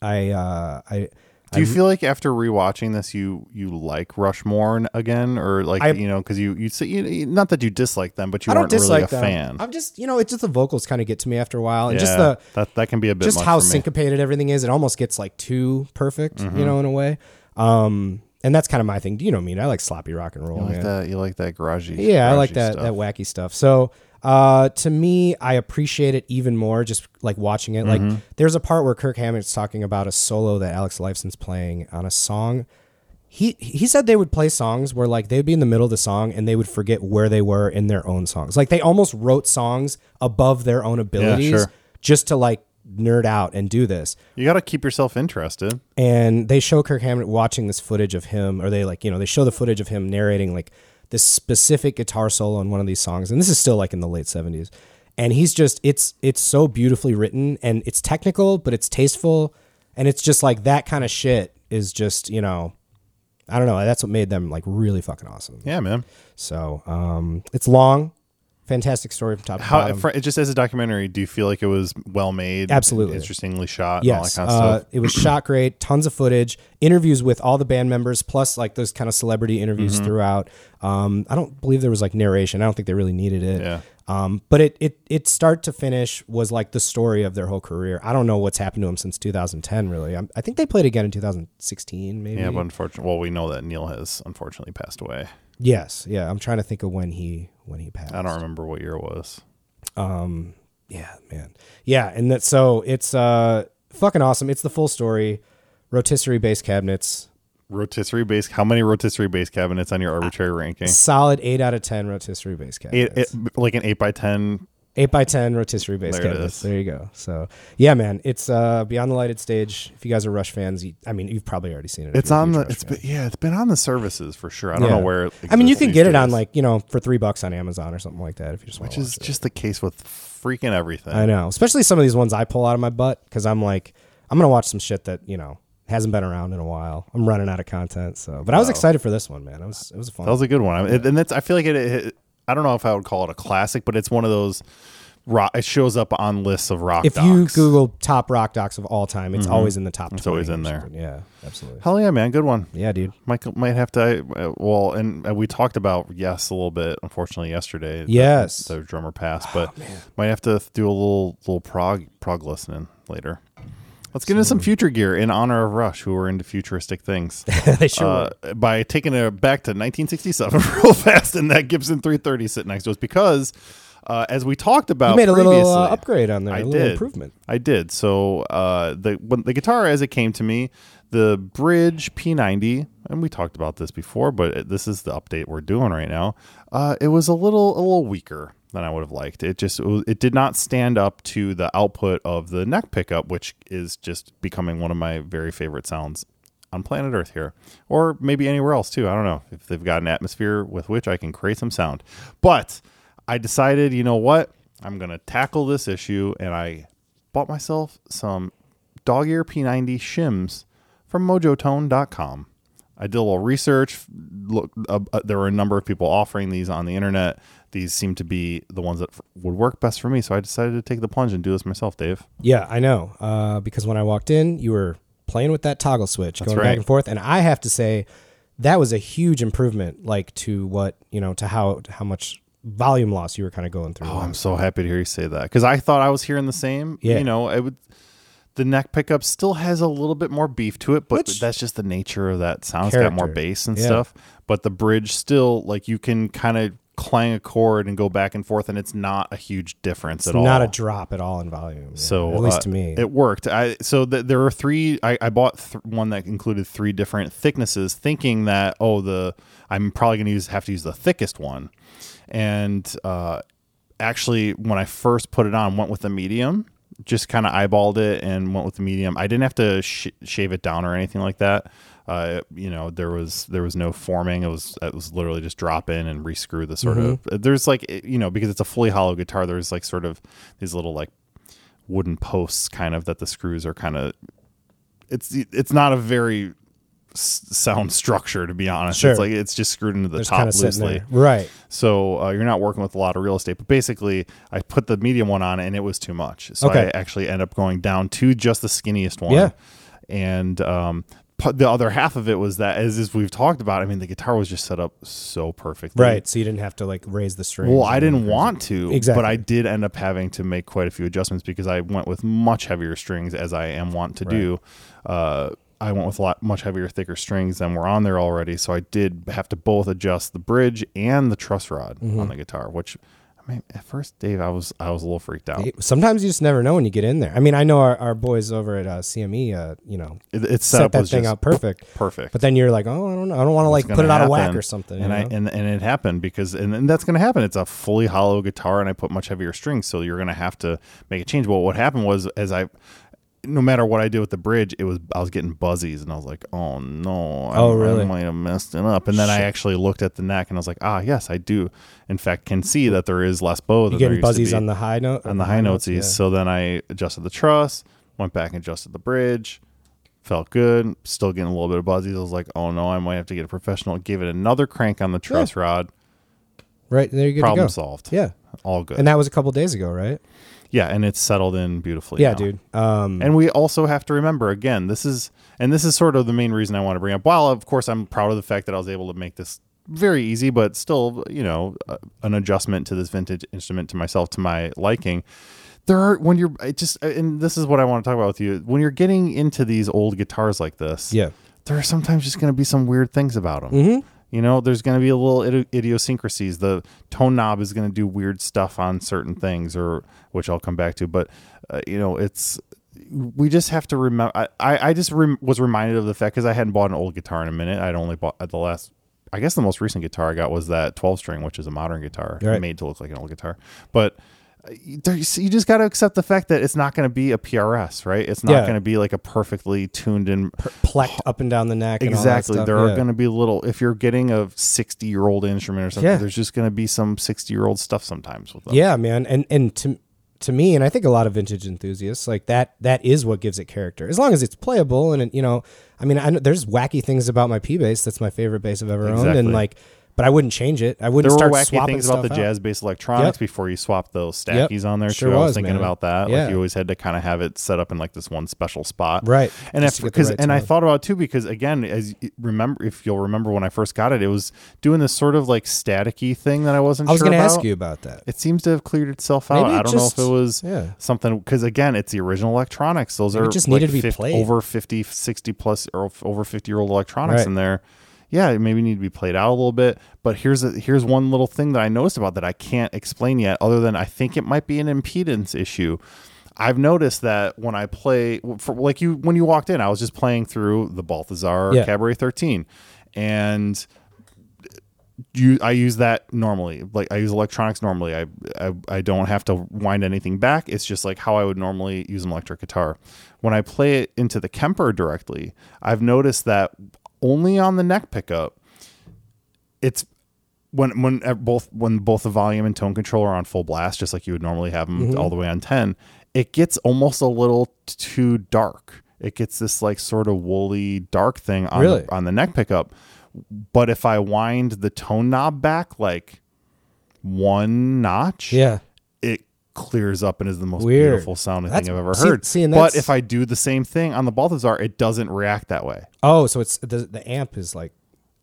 I uh i do you feel like after rewatching this, you you like Rush more again, or like I- you know, because you you say you, not that you dislike them, but you I don't really dislike a them. fan. I'm just, you know, it's just the vocals kind of get to me after a while, and yeah, just the that that can be a bit just how syncopated everything is. It almost gets like too perfect, Mm-hmm. you know, in a way. Um, and that's kind of my thing. Do you know, what I mean, I like sloppy rock and roll. You like man. that? You like that garagey? Yeah, I like that stuff. that wacky stuff. So, uh, to me, I appreciate it even more just like watching it. Mm-hmm. Like, there's a part where Kirk Hammett's talking about a solo that Alex Lifeson's playing on a song. He he said they would play songs where like they'd be in the middle of the song and they would forget where they were in their own songs. Like they almost wrote songs above their own abilities sure. just to like nerd out and do this You got to keep yourself interested. and they show Kirk Hammett watching this footage of him, or they like, you know, they show the footage of him narrating like this specific guitar solo on one of these songs, and this is still like in the late seventies, and he's just it's it's so beautifully written and it's technical, but it's tasteful, and it's just like that kind of shit is just you know, I don't know. That's what made them like really fucking awesome. Yeah, man. So um, it's long, fantastic story from top to How bottom. fr- just as a documentary, do you feel like it was well made? Absolutely. interestingly shot. and all Yes, that kind of uh, stuff. it was shot great. Tons of footage, interviews with all the band members, plus like those kind of celebrity interviews Mm-hmm. throughout. Um, I don't believe there was like narration. I don't think they really needed it. Yeah. Um, but it it it start to finish was like the story of their whole career. I don't know what's happened to them since 2010. Really, i I think they played again in 2016. Maybe. Yeah, but unfortunately, well, we know that Neil has unfortunately passed away. yes, yeah. I'm trying to think of when he when he passed. I don't remember what year it was. Yeah, man. Yeah, and that so it's uh fucking awesome. It's the full story. Rotisserie base cabinets. Rotisserie base. How many rotisserie base cabinets on your arbitrary ranking? Solid eight out of ten rotisserie base cabinets. it, like an eight by ten. Eight by ten rotisserie base There it is. There you go. So yeah, man. It's uh beyond the lighted stage. If you guys are Rush fans, you, I mean you've probably already seen it. It's on the. Rush It's been, yeah, it's been on the services for sure. I don't Yeah. know where. It I mean, you can get it on like you know for three bucks on Amazon or something like that if you just want it. which is just the case with freaking everything. I know, especially some of these ones I pull out of my butt because I'm like, I'm gonna watch some shit that you know hasn't been around in a while. I'm running out of content, so but I was excited for this one, man. It was it was a fun. That was a good one. I mean, it- and that's. I feel like it, it. I don't know if I would call it a classic, but it's one of those. Rock. It shows up on lists of rock. Docs. If you. Google top rock docs of all time, it's always in the top. Mm-hmm. It's always in there. something. Yeah, absolutely. hell yeah, man, good one. Yeah, dude. Michael might have to. uh, Well, and uh, we talked about yes a little bit. Unfortunately, yesterday. Yes. Oh, the, drummer passed, but might have to do a little little prog prog listening later. Let's get into some future gear in honor of Rush, who were into futuristic things. they sure. uh, by taking it back to 1967 real fast, and that Gibson 330 sitting next to us because, uh, as we talked about, You made a little uh, upgrade on there, I a little did. improvement. I did. So uh, the when the guitar as it came to me, the Bridge P90, and we talked about this before, but this is the update we're doing right now. Uh, it was a little a little weaker than I would have liked. It just it, did not stand up to the output of the neck pickup, which is just becoming one of my very favorite sounds on planet Earth here, or maybe anywhere else too. I don't know if they've got an atmosphere with which I can create some sound. But I decided, you know what? I'm gonna tackle this issue, and I bought myself some dog ear P90 shims from Mojotone.com. I did a little research. Look, uh, uh, there were a number of people offering these on the internet. These seemed to be the ones that f- would work best for me, so I decided to take the plunge and do this myself, Dave. Yeah, I know. Uh, because when I walked in, you were playing with that toggle switch, going right. back and forth, and I have to say that was a huge improvement, like to what you know, to how how much volume loss you were kind of going through. Oh, I'm so happy to hear you say that because I thought I was hearing the same. Yeah. You know, it would. The neck pickup still has a little bit more beef to it, but Which- that's just the nature of that sound. It's got more bass and Yeah. stuff. But the bridge still, like, you can kind of clang a chord and go back and forth, and it's not a huge difference at all. not a drop at all in volume. yeah, So at least uh, to me, it worked. I so th- there were three. I, I bought th- one that included three different thicknesses, thinking that oh the I'm probably going to use have to use the thickest one, and uh, actually when I first put it on, went with the medium. Just kind of eyeballed it and went with the medium. I didn't have to sh- shave it down or anything like that. Uh, you know, there was there was no forming. It was it was literally just drop in and rescrew the sort of. There's like you know because it's a fully hollow guitar. There's like sort of these little like wooden posts kind of that the screws are kind of it's it's not a very s- sound structure to be honest Sure. it's like it's just screwed into the just top kind of sitting loosely right? so uh, you're not working with a lot of real estate but basically i put the medium one on and it was too much so Okay. i actually end up going down to just the skinniest one Yeah. and um the other half of it was that as, as we've talked about i mean the guitar was just set up so perfectly Right. So you didn't have to like raise the strings. well, I didn't want to, Exactly. but I did end up having to make quite a few adjustments because I went with much heavier strings as I am wont to do. Uh, I went with a lot much heavier, thicker strings than were on there already, so I did have to both adjust the bridge and the truss rod Mm-hmm. on the guitar. Which, I mean, at first, Dave, I was I was a little freaked out. Sometimes you just never know when you get in there. I mean, I know our, our boys over at uh, CME, uh, you know, it's set, set up that thing up perfect. perfect. But then you're like, oh, I don't know. I don't want to like put it gonna out of whack or something. And I know? and, and it happened because and, and that's going to happen. It's a fully hollow guitar, and I put much heavier strings, so you're going to have to make a change. But what happened was, as I, no matter what I did with the bridge, it was I was getting buzzies, and I was like, oh no, I, Oh, really? I might have messed it up. And then I actually looked at the neck, and I was like, ah, yes, I do. In fact, can see that there is less bow. you getting buzzies on the high note on the high notes. yeah. So then I adjusted the truss, went back and adjusted the bridge, felt good. Still getting a little bit of buzzy. I was like, oh no, I might have to get a professional. Gave it another crank on the truss rod. Right there, you go. Problem solved. Yeah, All good. and that was a couple days ago, right? Yeah, and it's settled in beautifully. Yeah, now. dude. Um, And we also have to remember again, this is and this is sort of the main reason I want to bring up. While of course I'm proud of the fact that I was able to make this very easy, but still, you know, uh, an adjustment to this vintage instrument to myself to my liking. There are when you're it just and this is what I want to talk about with you. When you're getting into these old guitars like this, yeah, there are sometimes just going to be some weird things about them. Mm-hmm. You know, there's going to be a little idi- idiosyncrasies. The tone knob is going to do weird stuff on certain things, or which I'll come back to. But uh, you know, it's we just have to remember. I, I just rem- was reminded of the fact because I hadn't bought an old guitar in a minute. I'd only bought at the last. I guess the most recent guitar I got was that 12 string, which is a modern guitar Right. made to look like an old guitar. But uh, you just got to accept the fact that it's not going to be a PRS, right? It's not Yeah. going to be like a perfectly tuned and plecked up and down the neck. and all that Exactly. There are going to be little, if you're getting a 60 year old instrument or something, Yeah. there's just going to be some 60 year old stuff sometimes with them. Yeah, man, and and to to me, and I think a lot of vintage enthusiasts like that. That is what gives it character. As long as it's playable, and you know, I mean, I know there's wacky things about my P bass. That's my favorite bass I've ever owned, and like, but I wouldn't change it. I wouldn't were start wacky swapping things about the jazz based electronics Yep. before you swapped those Yep. on there Sure too. I was was, thinking man. about that. Yeah. Like you always had to kind of have it set up in like this one special spot. Right. And if, to get the because right and I thought about it too because again, as remember if you'll remember when I first got it, it was doing this sort of like staticky thing that I wasn't sure. I was sure going to ask you about that. It seems to have cleared itself out. It I don't know if it was yeah. something because again, it's the original electronics. Those Maybe are just like needed to be 50 played. over 50, 60 plus or over 50 year old electronics Right. in there. Yeah, it maybe need to be played out a little bit. But here's a, here's one little thing that I noticed about that I can't explain yet, other than I think it might be an impedance issue. I've noticed that when I play, for, like you, when you walked in, I was just playing through the Balthazar Yeah. Cabaret 13, and you I use that normally. Like I use electronics normally. I, I I don't have to wind anything back. It's just like how I would normally use an electric guitar. When I play it into the Kemper directly, I've noticed that only on the neck pickup, it's when when both when both the volume and tone control are on full blast, just like you would normally have them Mm-hmm. all the way on ten, it gets almost a little too dark. It gets this like sort of woolly dark thing on Really? the, on the neck pickup. But if I wind the tone knob back like one notch, Yeah. it clears up and is the most Weird. beautiful sounding That's- thing I've ever see- heard. see, and but that's- if I do the same thing on the Balthazar, it doesn't react that way. Oh, so it's the the amp is like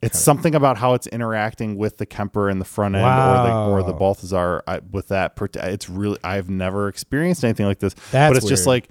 It's something about how it's interacting with the Kemper in the front end or the or the Wow. Balthazar I, with that. It's really I've never experienced anything like this. That's but it's just weird. like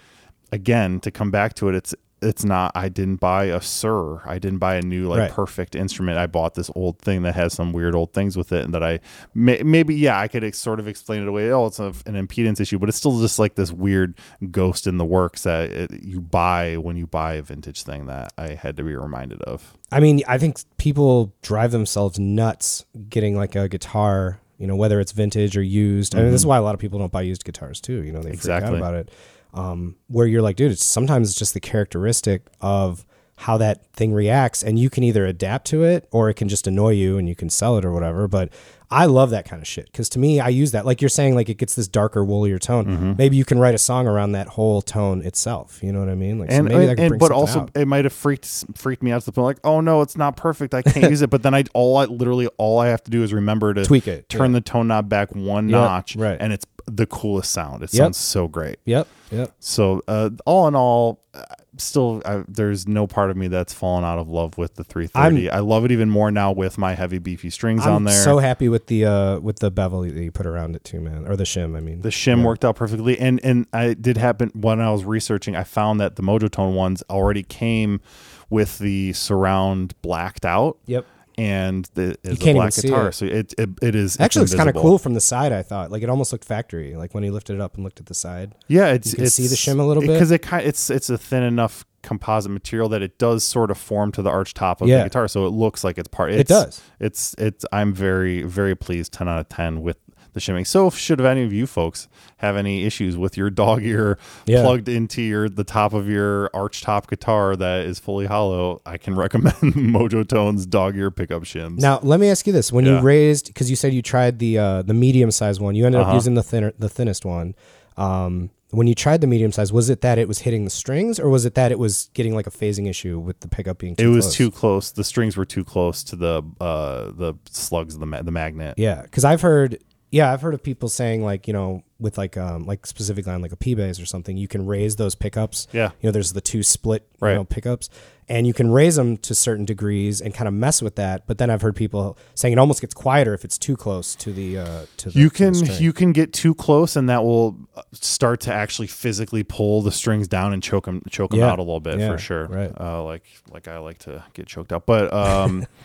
again to come back to it. It's it's not. I didn't buy a Sir. I didn't buy a new like Right. perfect instrument. I bought this old thing that has some weird old things with it, and that I may, maybe yeah I could ex- sort of explain it away. Oh, it's a, an impedance issue, but it's still just like this weird ghost in the works that it, you buy when you buy a vintage thing that I had to be reminded of. I mean, I think people drive themselves nuts getting like a guitar, you know, whether it's vintage or used. I mean, this is why a lot of people don't buy used guitars too. You know, they freak Mm-hmm. Exactly. out about it. Um, where you're like, dude, it's sometimes it's just the characteristic of how that thing reacts, and you can either adapt to it or it can just annoy you and you can sell it or whatever. But I love that kind of shit because to me, I use that. Like you're saying, like it gets this darker, woolier tone. Mm-hmm. Maybe you can write a song around that whole tone itself. You know what I mean? Like, so and, maybe that and, bring but also out. it might have freaked freaked me out to the point like oh no it's not perfect I can't use it but then I all I literally all I have to do is remember to Tweak it, turn the tone knob back one Yep, notch right. and it's the coolest sound it Yep. sounds so great Yep. Yep. so uh, all in all uh, still I, there's no part of me that's fallen out of love with the 330 I love it even more now with my heavy beefy strings on I'm there so happy with the uh with the bevel that you put around it too, man, or the shim. I mean, The shim worked out perfectly, and and I did happen when I was researching. I found that the Mojotone ones already came with the surround blacked out. Yep. And the is a black guitar, it. so it it, it is actually it's looks kind of cool from the side. I thought like it almost looked factory, like when he lifted it up and looked at the side. Yeah, it's You can it's, see the shim a little bit? because it kind it's it's a thin enough composite material that it does sort of form to the arch top of Yeah. the guitar, so it looks like it's part. It It's, does. It's it's. I'm very very pleased. Ten out of ten with the shimming. So, if, should any of you folks have any issues with your dog ear Yeah. plugged into your the top of your arch top guitar that is fully hollow, I can recommend Mojotone's dog ear pickup shims. Now, let me ask you this: When Yeah. you raised, because you said you tried the uh, the medium size one, you ended up Uh-huh. using the thinner, the thinnest one. Um, when you tried the medium size, was it that it was hitting the strings, or was it that it was getting like a phasing issue with the pickup being? It Too was close? too close. The strings were too close to the uh the slugs, of the ma- the magnet. Yeah, because I've heard, yeah, I've heard of people saying like you know with like um like specifically on like a P bass or something, you can raise those pickups. Yeah. you know, there's the two split Right. you know pickups, and you can raise them to certain degrees and kind of mess with that. But then I've heard people saying it almost gets quieter if it's too close to the uh to the You can you can get too close, and that will uh, start to actually physically pull the strings down and choke them choke 'em Yeah. out a little bit Yeah, for sure. right. Uh, like like I like to get choked out, but um.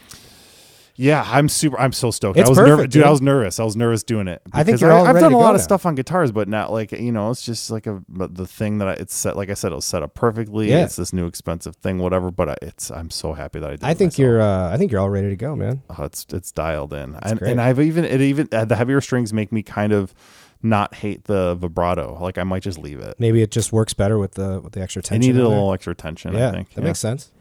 Yeah, I'm super. I'm so stoked. It's I was nervous, perfect, dude. I was nervous. I was nervous doing it. I think you're all I've done a lot of now. stuff on guitars, but not like you know. It's just like a the thing that I, it's set. Like I said, it was set up perfectly. Yeah. It's this new expensive thing, whatever. But I, it's. I'm so happy that I did. I think myself. you're uh I think you're all ready to go, man. Oh, it's it's dialed in, and, and I've even it even uh, the heavier strings make me kind of not hate the vibrato. Like I might just leave it. Maybe it just works better with the with the extra tension. I needed a little extra tension. Yeah, I think that Yeah. makes sense.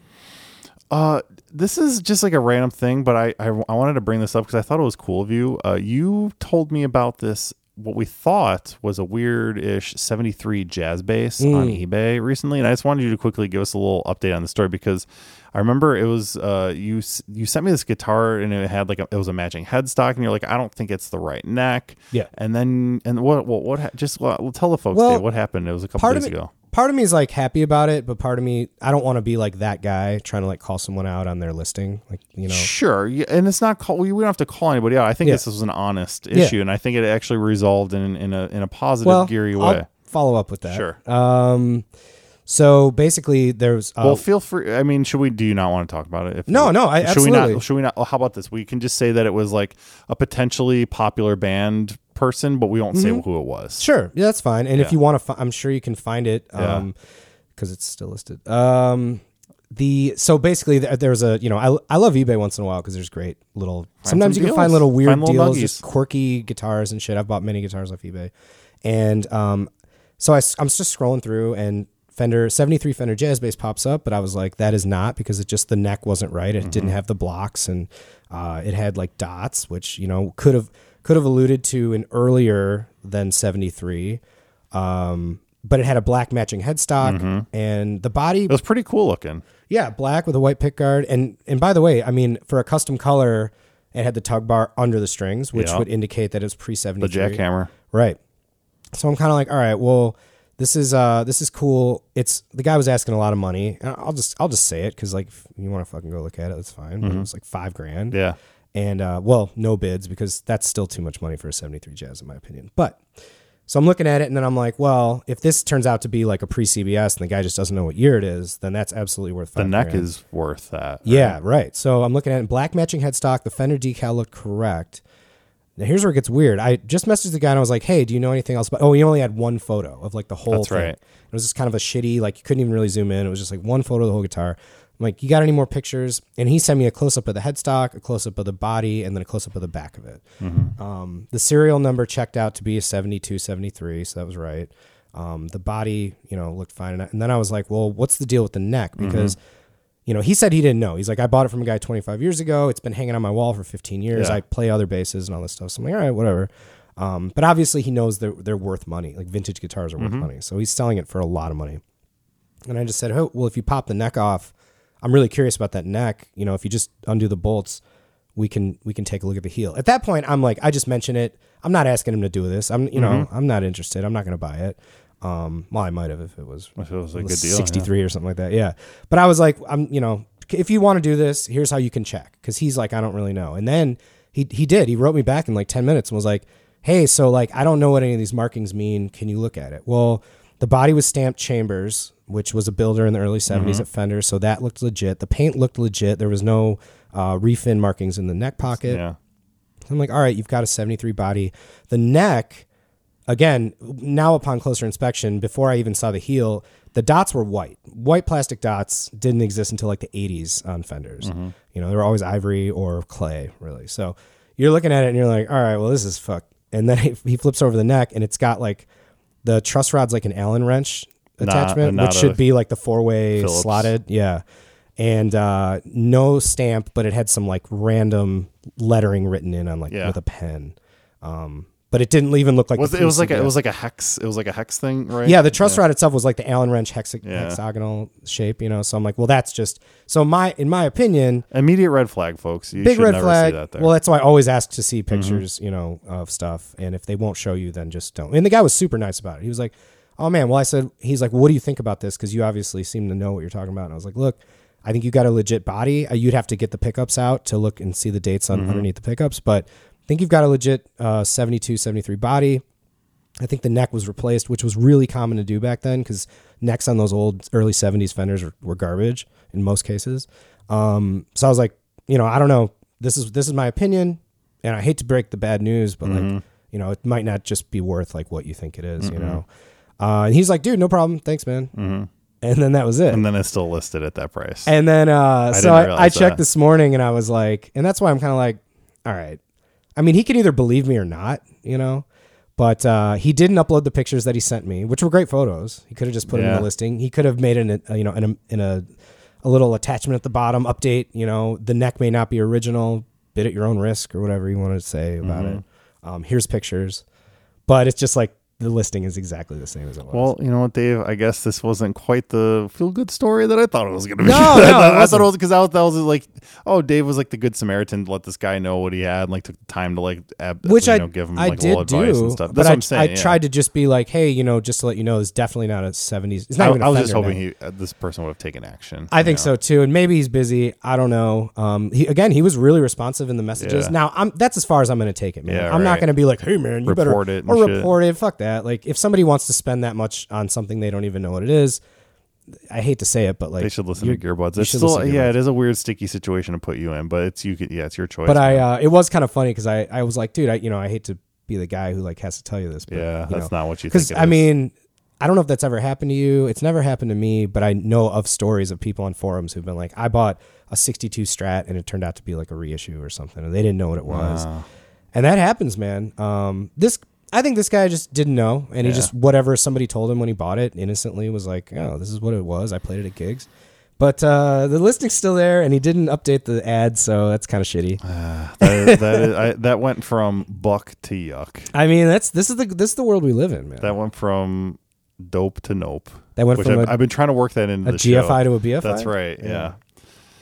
Uh, this is just like a random thing, but I I, I wanted to bring this up because I thought it was cool of you. Uh, you told me about this. What we thought was a weird-ish '73 jazz bass on Mm. eBay recently, and I just wanted you to quickly give us a little update on the story because I remember it was uh, you you sent me this guitar and it had like a, it was a matching headstock, and you're like, I don't think it's the right neck. Yeah. and then and what what what just well, tell the folks Well, Dave, what happened. It was a couple days me, ago. Part of me is like happy about it, but part of me I don't want to be like that guy trying to like call someone out on their listing, like you know. Sure, yeah, and it's not call. We we don't have to call anybody out. I think Yeah. this was an honest Yeah. issue, and I think it actually resolved in in a in a positive, Well, geary I'll way. follow up with that. Sure. Um, so basically, there's uh, well, feel free. I mean, should we? Do you not want to talk about it? If No, no, I- should we absolutely. not? Should we not? How about this? We can just say that it was like a potentially popular band person, but we won't say who it was. Mm-hmm. Sure, yeah, that's fine. And if you want to, fi- I'm sure you can find it. Yeah. Um, because it's still listed. Um, the so basically there, there's a you know I I love eBay once in a while because there's great little. sometimes some you can find deals. little weird Find little deals, nuggies. just quirky guitars and shit. I've bought many guitars off eBay, and um, so I, am just scrolling through and. Fender 73 Fender Jazz Bass pops up, but I was like, that is not because it just the neck wasn't right. It Mm-hmm. didn't have the blocks and uh, it had like dots, which you know could have could have alluded to an earlier than 73 um, but it had a black matching headstock Mm-hmm. and the body It was pretty cool looking. yeah black with a white pick guard and and by the way i mean for a custom color it had the tug bar under the strings which Yeah. would indicate that it's pre 73. The 73 jackhammer. right so i'm kind of like all right well this is uh this is cool it's the guy was asking a lot of money and i'll just i'll just say it because like if you want to fucking go look at it that's fine but it was like five grand Mm-hmm. Yeah. And uh, well, no bids because that's still too much money for a 73 Jazz, in my opinion. But so I'm looking at it and then I'm like, well, if this turns out to be like a pre CBS and the guy just doesn't know what year it is, then that's absolutely worth The neck grand. is worth that. Yeah, right. So I'm looking at it, black matching headstock. The fender decal looked correct. Now here's where it gets weird. I just messaged the guy and I was like, "Hey, do you know anything else?" But oh, he only had one photo of like the whole That's thing. right. It was just kind of a shitty, like you couldn't even really zoom in. It was just like one photo of the whole guitar. I'm like, "You got any more pictures?" And he sent me a close up of the headstock, a close up of the body, and then a close up of the back of it. Um, the serial number checked out to be a 7273, so that was right. Um, the body, you know, looked fine. And then I was like, "Well, what's the deal with the neck?" Because you know, he said he didn't know. He's like, I bought it from a guy 25 years ago. It's been hanging on my wall for 15 years. Yeah. I play other basses and all this stuff. So I'm like, all right, whatever. Um, but obviously, he knows they're they're worth money. Like vintage guitars are worth money, so he's selling it for a lot of money. And I just said, oh, well, if you pop the neck off, I'm really curious about that neck. You know, if you just undo the bolts, we can we can take a look at the heel. At that point, I'm like, I just mention it. I'm not asking him to do this. I'm you know, I'm not interested. I'm not going to buy it. Um, well, I might have if it was If it was a good deal. yeah. 63 or something like that. Yeah. But I was like, I'm, you know, if you want to do this, here's how you can check. Cause he's like, I don't really know. And then he, he did, he wrote me back in like 10 minutes and was like, Hey, so like, I don't know what any of these markings mean. Can you look at it? Well, the body was stamped Chambers, which was a builder in the early 70s at Fender. So that looked legit. The paint looked legit. There was no uh, refin markings in the neck pocket. Yeah. I'm like, all right, you've got a 73 body. The neck, again, now upon closer inspection, before I even saw the heel, the dots were white. White plastic dots didn't exist until like the 80s on fenders. You know, they were always ivory or clay, really. So you're looking at it and you're like, all right, well, this is fuck. And then he, he flips over the neck and it's got like the truss rod's like an Allen wrench Not- attachment, not which should be like the four way Phillips. slotted. Yeah. And uh, no stamp, but it had some like random lettering written in on like Yeah. with a pen. Um, but it didn't even look like Was the it was like a, it was like a hex? It was like a hex thing, right? Yeah, the truss rod itself was like the Allen wrench hexa- Yeah. hexagonal shape, you know. So I'm like, well, that's just so my in my opinion, Immediate red flag, folks. You big should red never flag. See that there. Well, that's why I always ask to see Mm-hmm. pictures, you know, of stuff, and if they won't show you, then just don't. And the guy was super nice about it. He was like, "Oh man," well, I said, he's like, "What do you think about this?" Because you obviously seem to know what you're talking about. And I was like, "Look." I think you got a legit body. Uh, You'd have to get the pickups out to look and see the dates Mm-hmm. on underneath the pickups, but I think you've got a legit uh, 72, 73 body. I think the neck was replaced, which was really common to do back then because necks on those old early 70s fenders were, were garbage in most cases. Um, so I was like, you know, I don't know. This is this is my opinion, and I hate to break the bad news, but like, you know, it might not just be worth like what you think it is, you know. Uh, and he's like, dude, no problem, thanks, man. And then that was it. and then it's still listed at that price. And then uh, so I, I checked that. this morning and I was like, and that's why I'm kind of like, all right. I mean, he could either believe me or not, you know. But uh, he didn't upload the pictures that he sent me, which were great photos. He could have just put them in the listing. He could have made an, a, you know, in a, in a a little attachment at the bottom, update. You know, the neck may not be original. Bid at your own risk, or whatever you want to say about Mm-hmm. it. Um, here's pictures, but it's just like the listing is exactly the same as it was. Well, you know what, Dave? I guess this wasn't quite the feel good story that I thought it was going to be. No, I no, thought- it I thought it wasn't. because that was, that was like, oh, Dave was like the good Samaritan to let this guy know what he had and like took the time to like, ab- which you I know, give him I like did little advice do, and stuff. but That's I, what I'm saying. I yeah. tried to just be like, hey, you know, just to let you know, it's definitely not a '70s. It's not I, even. I I was just hoping he, uh, this person would have taken action. I think know? so too, and maybe he's busy. I don't know. Um, he again, he was really responsive in the messages. Yeah. Now, I'm that's as far as I'm going to take it, man. Yeah, I'm not going to be like, hey, man, you Report better it or shit. report it. Fuck that. Like, if somebody wants to spend that much on something they don't even know what it is, I hate to say it, but like They should listen to Gearbuds. It's still, to yeah, it is a weird, sticky situation to put you in, but it's you. Can, yeah, it's your choice. But I, uh, it was kind of funny because I, I was like, dude, I, you know, I hate to be the guy who like has to tell you this, but yeah, you that's know, not what you because I is. mean, I don't know if that's ever happened to you. It's never happened to me, but I know of stories of people on forums who've been like, I bought a 62 Strat and it turned out to be like a reissue or something, and they didn't know what it was, Wow. and that happens, man. Um, this. I think this guy just didn't know, and he Yeah. just whatever somebody told him when he bought it innocently was like, "Oh, this is what it was." I played it at gigs, but uh, the listing's still there, and he didn't update the ad, so that's kind of shitty. that, that, is, I, that went from buck to yuck. I mean, that's this is the this is the world we live in, man. That went from dope to nope. That went which from I've, a- I've been trying to work that into a the GFI show. to a BFI. That's right. Yeah.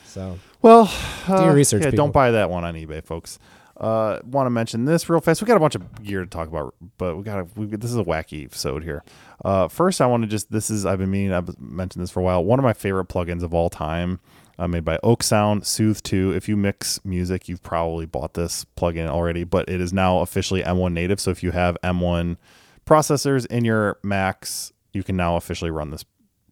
So Well, do your uh, research, Yeah, people. don't buy that one on eBay, folks. Uh, Want to mention this real fast? We got a bunch of gear to talk about, but we got to. We, this is a wacky episode here. Uh, first, I want to just. This is. I've been meaning. I've mentioned this for a while. One of my favorite plugins of all time, uh, made by Oak Sound, Soothe Two. If you mix music, you've probably bought this plugin already, but it is now officially M1 native. So if you have M1 processors in your Macs, you can now officially run this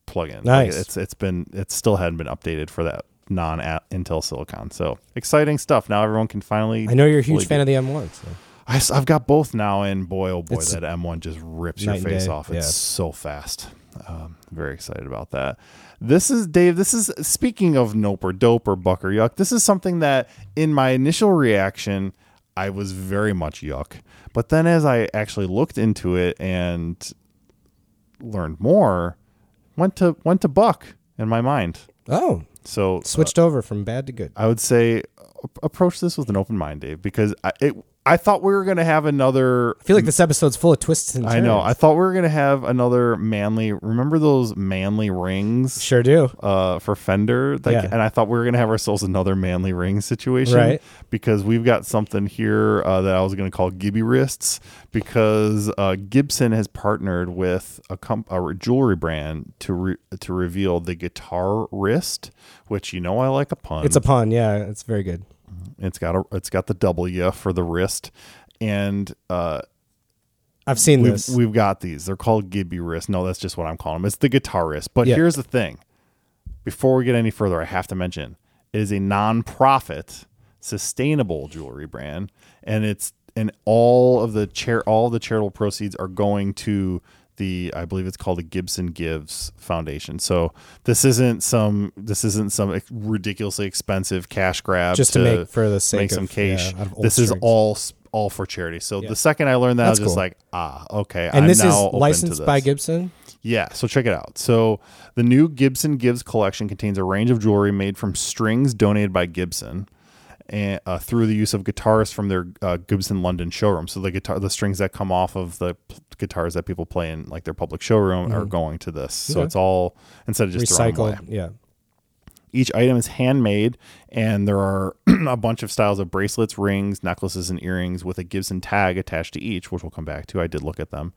plugin. Like, Nice. it's it's been it still hadn't been updated for that non Intel Silicon. So exciting stuff. Now everyone can finally. I know you're a huge fan of the M1. So. I, have got both now, and boy, oh boy, It's that M1 just rips your face off. It's yeah. so fast. Um, very excited about that. This is Dave. This is speaking of nope or dope or buck or yuck. This is something that, in my initial reaction, I was very much yuck. But then, as I actually looked into it and learned more, went to went to buck in my mind. Oh, So uh, switched over from bad to good. I would say approach this with an open mind, Dave, because I, it, I thought we were going to have another. I feel like this episode's full of twists and turns. I know. I thought we were going to have another manly. Remember those manly rings sure do. uh, for Fender? Like, Yeah. And I thought we were going to have ourselves another manly ring situation. Right. Because we've got something here uh, that I was going to call Gibby Wrists because uh, Gibson has partnered with a, comp- a jewelry brand to re- to reveal the guitar wrist, which you know I like a pun. It's a pun. Yeah, it's very good. It's got a it's got the W for the wrist, and uh, I've seen we've this. we've got these. They're called Gibby wrist. No, that's just what I'm calling them. It's the guitar wrist. But Yeah. here's the thing: before we get any further, I have to mention it is a non-profit, sustainable jewelry brand, and it's and all of the chair all the charitable proceeds are going to the I believe it's called the Gibson Gives Foundation. So this isn't some this isn't some ridiculously expensive cash grab Just to make for the sake make some of, cash. yeah, this is strings. all all for charity. So Yeah. the second I learned that, That's I was just like, ah, okay. and I'm this is to licensed by. Gibson. Yeah, so check it out. So the new Gibson Gives collection contains a range of jewelry made from strings donated by Gibson. And, uh, through the use of guitars from their uh, Gibson London showroom. So the guitar, the strings that come off of the p- guitars that people play in like their public showroom are going to this. So Okay. it's all instead of just throwing them away. Recycled. Yeah. Each item is handmade, and there are a bunch of styles of bracelets, rings, necklaces, and earrings with a Gibson tag attached to each, which we'll come back to. I did look at them.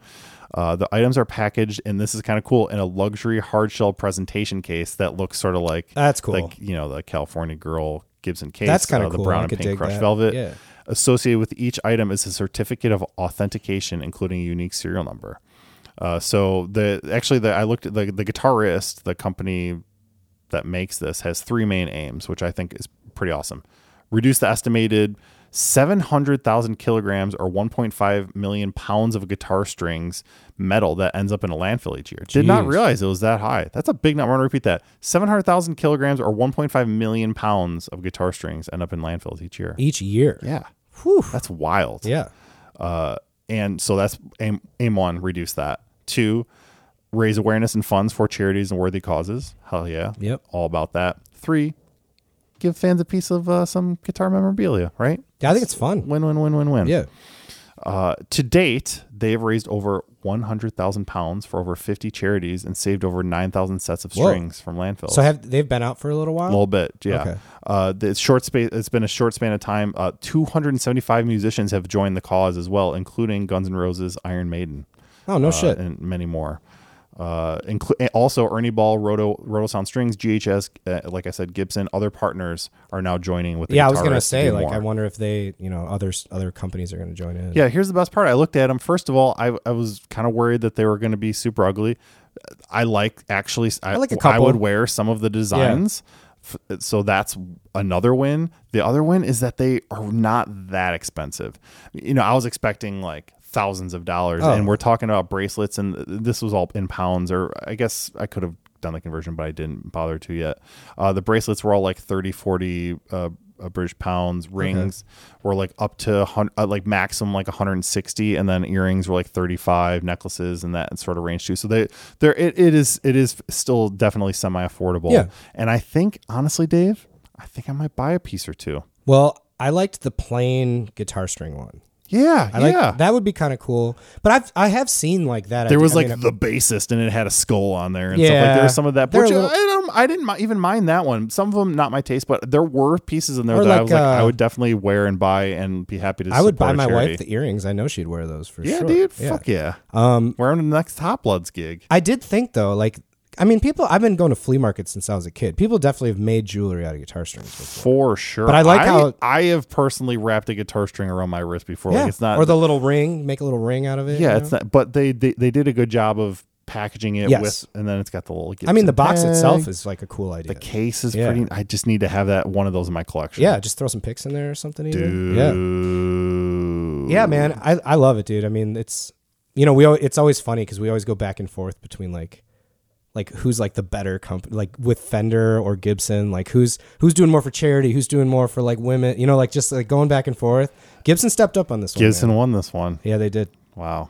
Uh, the items are packaged, and this is kind of cool, in a luxury hard shell presentation case that looks sort of like That's cool. like you know the California Girl Gibson case. That's kinda uh, the cool. brown I and pink crushed that. velvet. Yeah. Associated with each item is a certificate of authentication, including a unique serial number. Uh, so the actually the I looked at the the guitarist, the company that makes this has three main aims, which I think is pretty awesome. Reduce the estimated 700,000 kilograms or 1.5 million pounds of guitar strings metal that ends up in a landfill each year. Did not realize it was that high. That's a big number. I'm going to repeat that. 700,000 kilograms or 1.5 million pounds of guitar strings end up in landfills each year. Each year. Yeah. Whew. That's wild. Yeah. Uh, and so that's aim, aim one, reduce that. Two, raise awareness and funds for charities and worthy causes. Hell yeah. Yep. All about that. Three, give fans a piece of uh, some guitar memorabilia, right? Yeah, I think it's fun. Win, win, win, win, win. Yeah. Uh, to date, they've raised over 100,000 pounds for over 50 charities and saved over 9,000 sets of Whoa. strings from landfills. So have they've been out for a little while? a little bit, yeah. Okay. Uh, the it's short space. It's been a short span of time. Uh, 275 musicians have joined the cause as well, including Guns N' Roses, Iron Maiden, oh no uh, shit. and many more. Uh, inclu- also Ernie Ball, Roto, Rotosound Strings, GHS, uh, like I said, Gibson, other partners are now joining with. The yeah, I was gonna say like more. I wonder if they you know other other companies are gonna join in. Yeah, here's the best part. I looked at them. First of all, I, I was kind of worried that they were going to be super ugly. I like actually. I, like a I couple. I would wear some of the designs. F- So that's another win. The other win is that they are not that expensive. You know, I was expecting like thousands of dollars, Oh. and we're talking about bracelets, and this was all in pounds. Or I guess I could have done the conversion, but I didn't bother to yet. Uh, the bracelets were all like 30, 40 uh, uh, British pounds. Rings were like up to uh, like maximum like 160, and then earrings were like 35. Necklaces and that sort of range too. So they there it, it is it is still definitely semi affordable. Yeah. And I think honestly, Dave, I think I might buy a piece or two. Well, I liked the plain guitar string one. Yeah, I like yeah. that would be kind of cool. But I've I have seen like that. there I- was I like mean, the bassist, and it had a skull on there, and stuff like Yeah. there was some of that. Which little- I, don't, I didn't even mind that one. Some of them not my taste, but there were pieces in there Or that I was like, I uh, would definitely wear and buy and be happy to. See. I would buy my wife the earrings. I know she'd wear those for sure. Yeah, sure. dude. Fuck yeah. Um, Wear them to the next Hot Bloods gig. I did think though, like, I mean, people. I've been going to flea markets since I was a kid. People definitely have made jewelry out of guitar strings. Before. For sure. But I like how- I have personally wrapped a guitar string around my wrist before. Yeah, Like it's not or the little ring. Make a little ring out of it. Yeah, you it's know? not but they, they they did a good job of packaging it Yes. with and then it's got the little I mean, the Gibson box tag. itself is like a cool idea. the case is Yeah. pretty I just need to have that one of those in my collection. yeah, just throw some pics in there or something. Even. Dude. Yeah, yeah, man. I I love it, dude. I mean, it's you know we al- it's always funny because we always go back and forth between like like who's like the better company like with Fender or Gibson like who's who's doing more for charity who's doing more for like women you know like just like going back and forth Gibson stepped up on this one Gibson won this one. yeah they did Wow.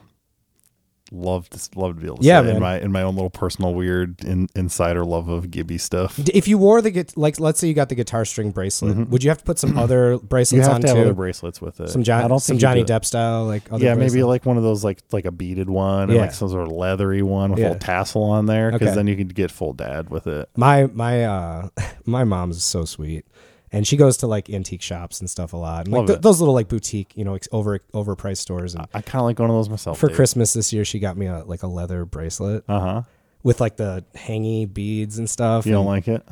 Love to love to be able to Yeah, say it in my in my own little personal weird in, insider love of Gibby stuff. If you wore the like let's say you got the guitar string bracelet would you have to put some other Mm-hmm. You have on to have too other bracelets with it. some John some Johnny. Depp style like other yeah, maybe like one of those like like a beaded one and Yeah. like some sort of leathery one with a Yeah. little tassel on there because Okay. then you could get full dad with it. my my uh my mom's so sweet and she goes to like antique shops and stuff a lot and like th- those little like boutique you know ex- over overpriced stores and I kind of like one of those myself. for christmas this year she got me a like a leather bracelet Uh huh. with like the hangy beads and stuff You don't like it?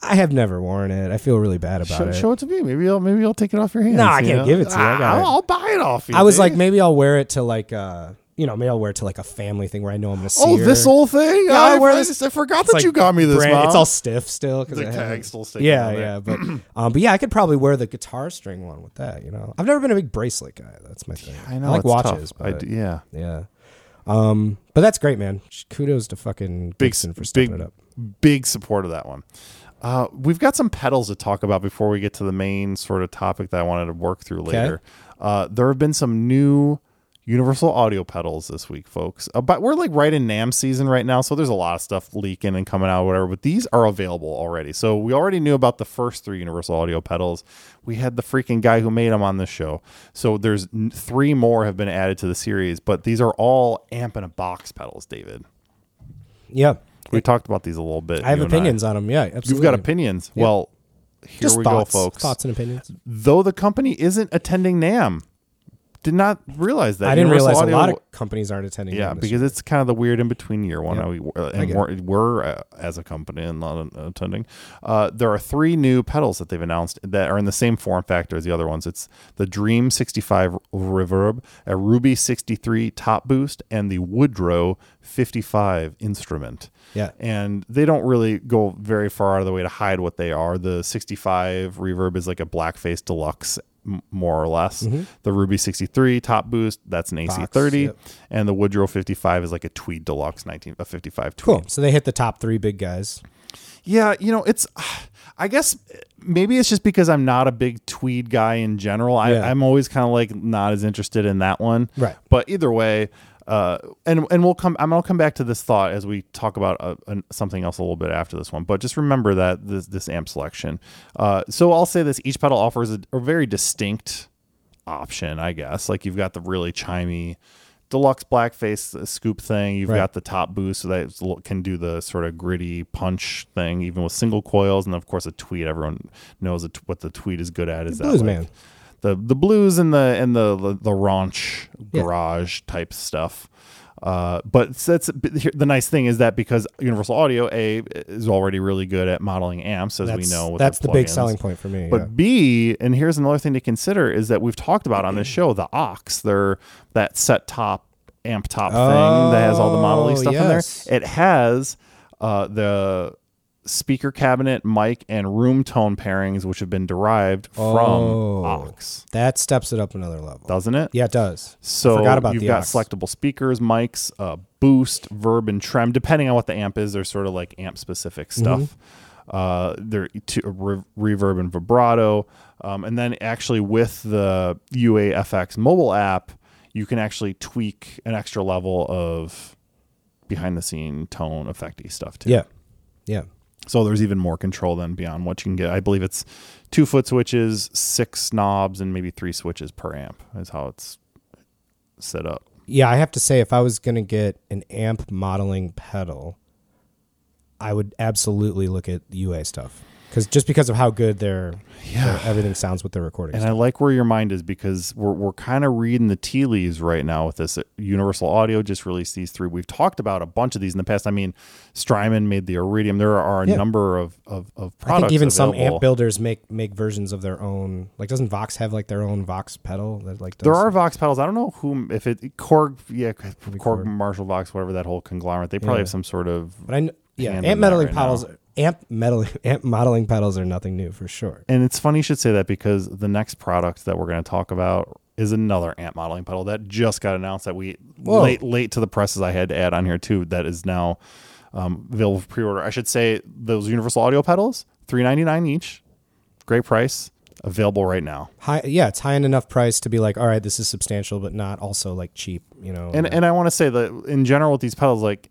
i have never worn it i feel really bad about Show, it show it to me. Maybe I'll maybe I'll take it off your hands. No, I you can't know? give it to you. I got Ah, buy it off you. i was like maybe i'll wear it to like uh you know maybe i'll wear it to like a family thing where i know i'm gonna see Oh, her. this whole thing? Yeah, I, I wear this- I forgot that like you got me this. brand- it's all stiff still because The I tag's still sticking yeah yeah but um but yeah i could probably wear the guitar string one with that you know i've never been a big bracelet guy that's my thing I know. like it's watches tough. But d- yeah. yeah um but that's great man kudos to fucking Big, Gibson for stepping big, it up big support of that one. Uh, we've got some pedals to talk about before we get to the main sort of topic that I wanted to work through later. Uh, there have been some new Universal Audio pedals this week, folks. Uh, but we're like right in NAMM season right now, so there's a lot of stuff leaking and coming out, whatever. But these are available already. So we already knew about the first three Universal Audio pedals. We had the freaking guy who made them on this show. So there's three more have been added to the series, but these are all amp in a box pedals, David. Yeah. We talked about these a little bit. I have opinions on them. Yeah, absolutely. You've got opinions. Well, here Just we thoughts, go, folks. Thoughts and opinions. Though the company isn't attending NAMM, did not realize that. I didn't Universal realize Audio- a lot of companies aren't attending. yeah, because it's kind of the weird in between year one. Yeah. we- uh, and we're, we're uh, as a company and not uh, attending. Uh, there are three new pedals that they've announced that are in the same form factor as the other ones. It's the Dream 65 Reverb, a Ruby 63 Top Boost, and the Woodrow 55 Instrument. Yeah. And they don't really go very far out of the way to hide what they are. The 65 Reverb is like a blackface deluxe, m- more or less. The Ruby 63 Top Boost, that's an AC30. Mm-hmm. yep. And the Woodrow 55 is like a Tweed Deluxe 19, a 55 Tweed. Cool. So they hit the top three big guys. Yeah, you know, it's. I guess maybe it's just because I'm not a big tweed guy in general. I, Yeah. I'm always kind of like not as interested in that one. Right. But either way, uh, and and we'll come. I'm gonna come back to this thought as we talk about uh, an- something else a little bit after this one. But just remember that this this amp selection. Uh, so I'll say this: each pedal offers a, a very distinct option, I guess. Like you've got the really chimey deluxe blackface uh, scoop thing. You've Right. got the top boost so that a can do the sort of gritty punch thing, even with single coils, and of course a tweed. Everyone knows what the tweed is good at is that blues like, man. The the blues and the and the the, the raunch Yeah. garage type stuff. Uh, but that's here- the nice thing is that because Universal Audio A is already really good at modeling amps, as That's, we know. With that's the big selling point for me. But yeah. B, and here's another thing to consider is that we've talked about on this show the OX, they're that set top amp top thing that has all the modeling Oh, stuff yes. in there. It has uh, the speaker cabinet, mic, and room tone pairings, which have been derived Oh. from OX, that steps it up another level. doesn't it? Yeah, it does. So forgot about you've the got OX. selectable speakers, mics, uh, boost, verb, and trem. Depending on what the amp is, there's sort of like amp specific Mm-hmm. stuff. Uh, there to, re- reverb and vibrato, um, and then actually with the UAFX mobile app, you can actually tweak an extra level of behind the scene tone effecty stuff too. Yeah. Yeah. So there's even more control than beyond what you can get. I believe it's two foot switches, six knobs, and maybe three switches per amp is how it's set up. Yeah, I have to say, if I was going to get an amp modeling pedal, I would absolutely look at UA stuff. Because just because of how good their, their everything sounds with their recording. And I like where your mind is because we're, we're kind of reading the tea leaves right now with this. Uh, Universal Audio just released these three. We've talked about a bunch of these in the past. I mean, Strymon made the Iridium. There are a Yeah. number of, of, of I products. think even some amp builders make make versions of their own. Like, doesn't Vox have like their own Vox pedal that like does There are Vox pedals. I don't know whom, if it, Korg, yeah, Korg, Korg. Marshall Vox, whatever that whole conglomerate, they probably Yeah. have some sort of But I yeah, amp modeling right pedals. Amp metal, amp modeling pedals are nothing new for sure. And it's funny you should say that because the next product that we're going to talk about is another amp modeling pedal that just got announced that we Whoa. late late to the presses I had to add on here too that is now um, available for pre-order. I should say those Universal Audio pedals, three ninety nine each, great price, available right now. High, yeah, it's high enough price to be like, all right, this is substantial, but not also like cheap. You know, And and I want to say that in general with these pedals, like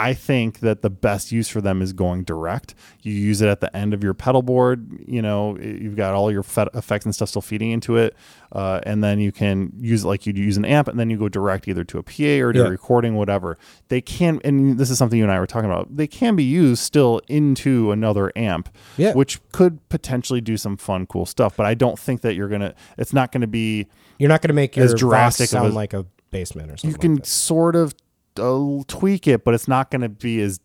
I think that the best use for them is going direct. You use it at the end of your pedal board. You know, you've got all your fe- effects and stuff still feeding into it, uh, and then you can use it like you'd use an amp, and then you go direct either to a PA or to Yeah. a recording, whatever. They can, and this is something you and I were talking about. They can be used still into another amp, Yeah. which could potentially do some fun, cool stuff. But I don't think that you're gonna. It's not going to be you're not going to make your as drastic sound a- like a basement or something. you can like sort of uh, tweak it, but it's not going to be as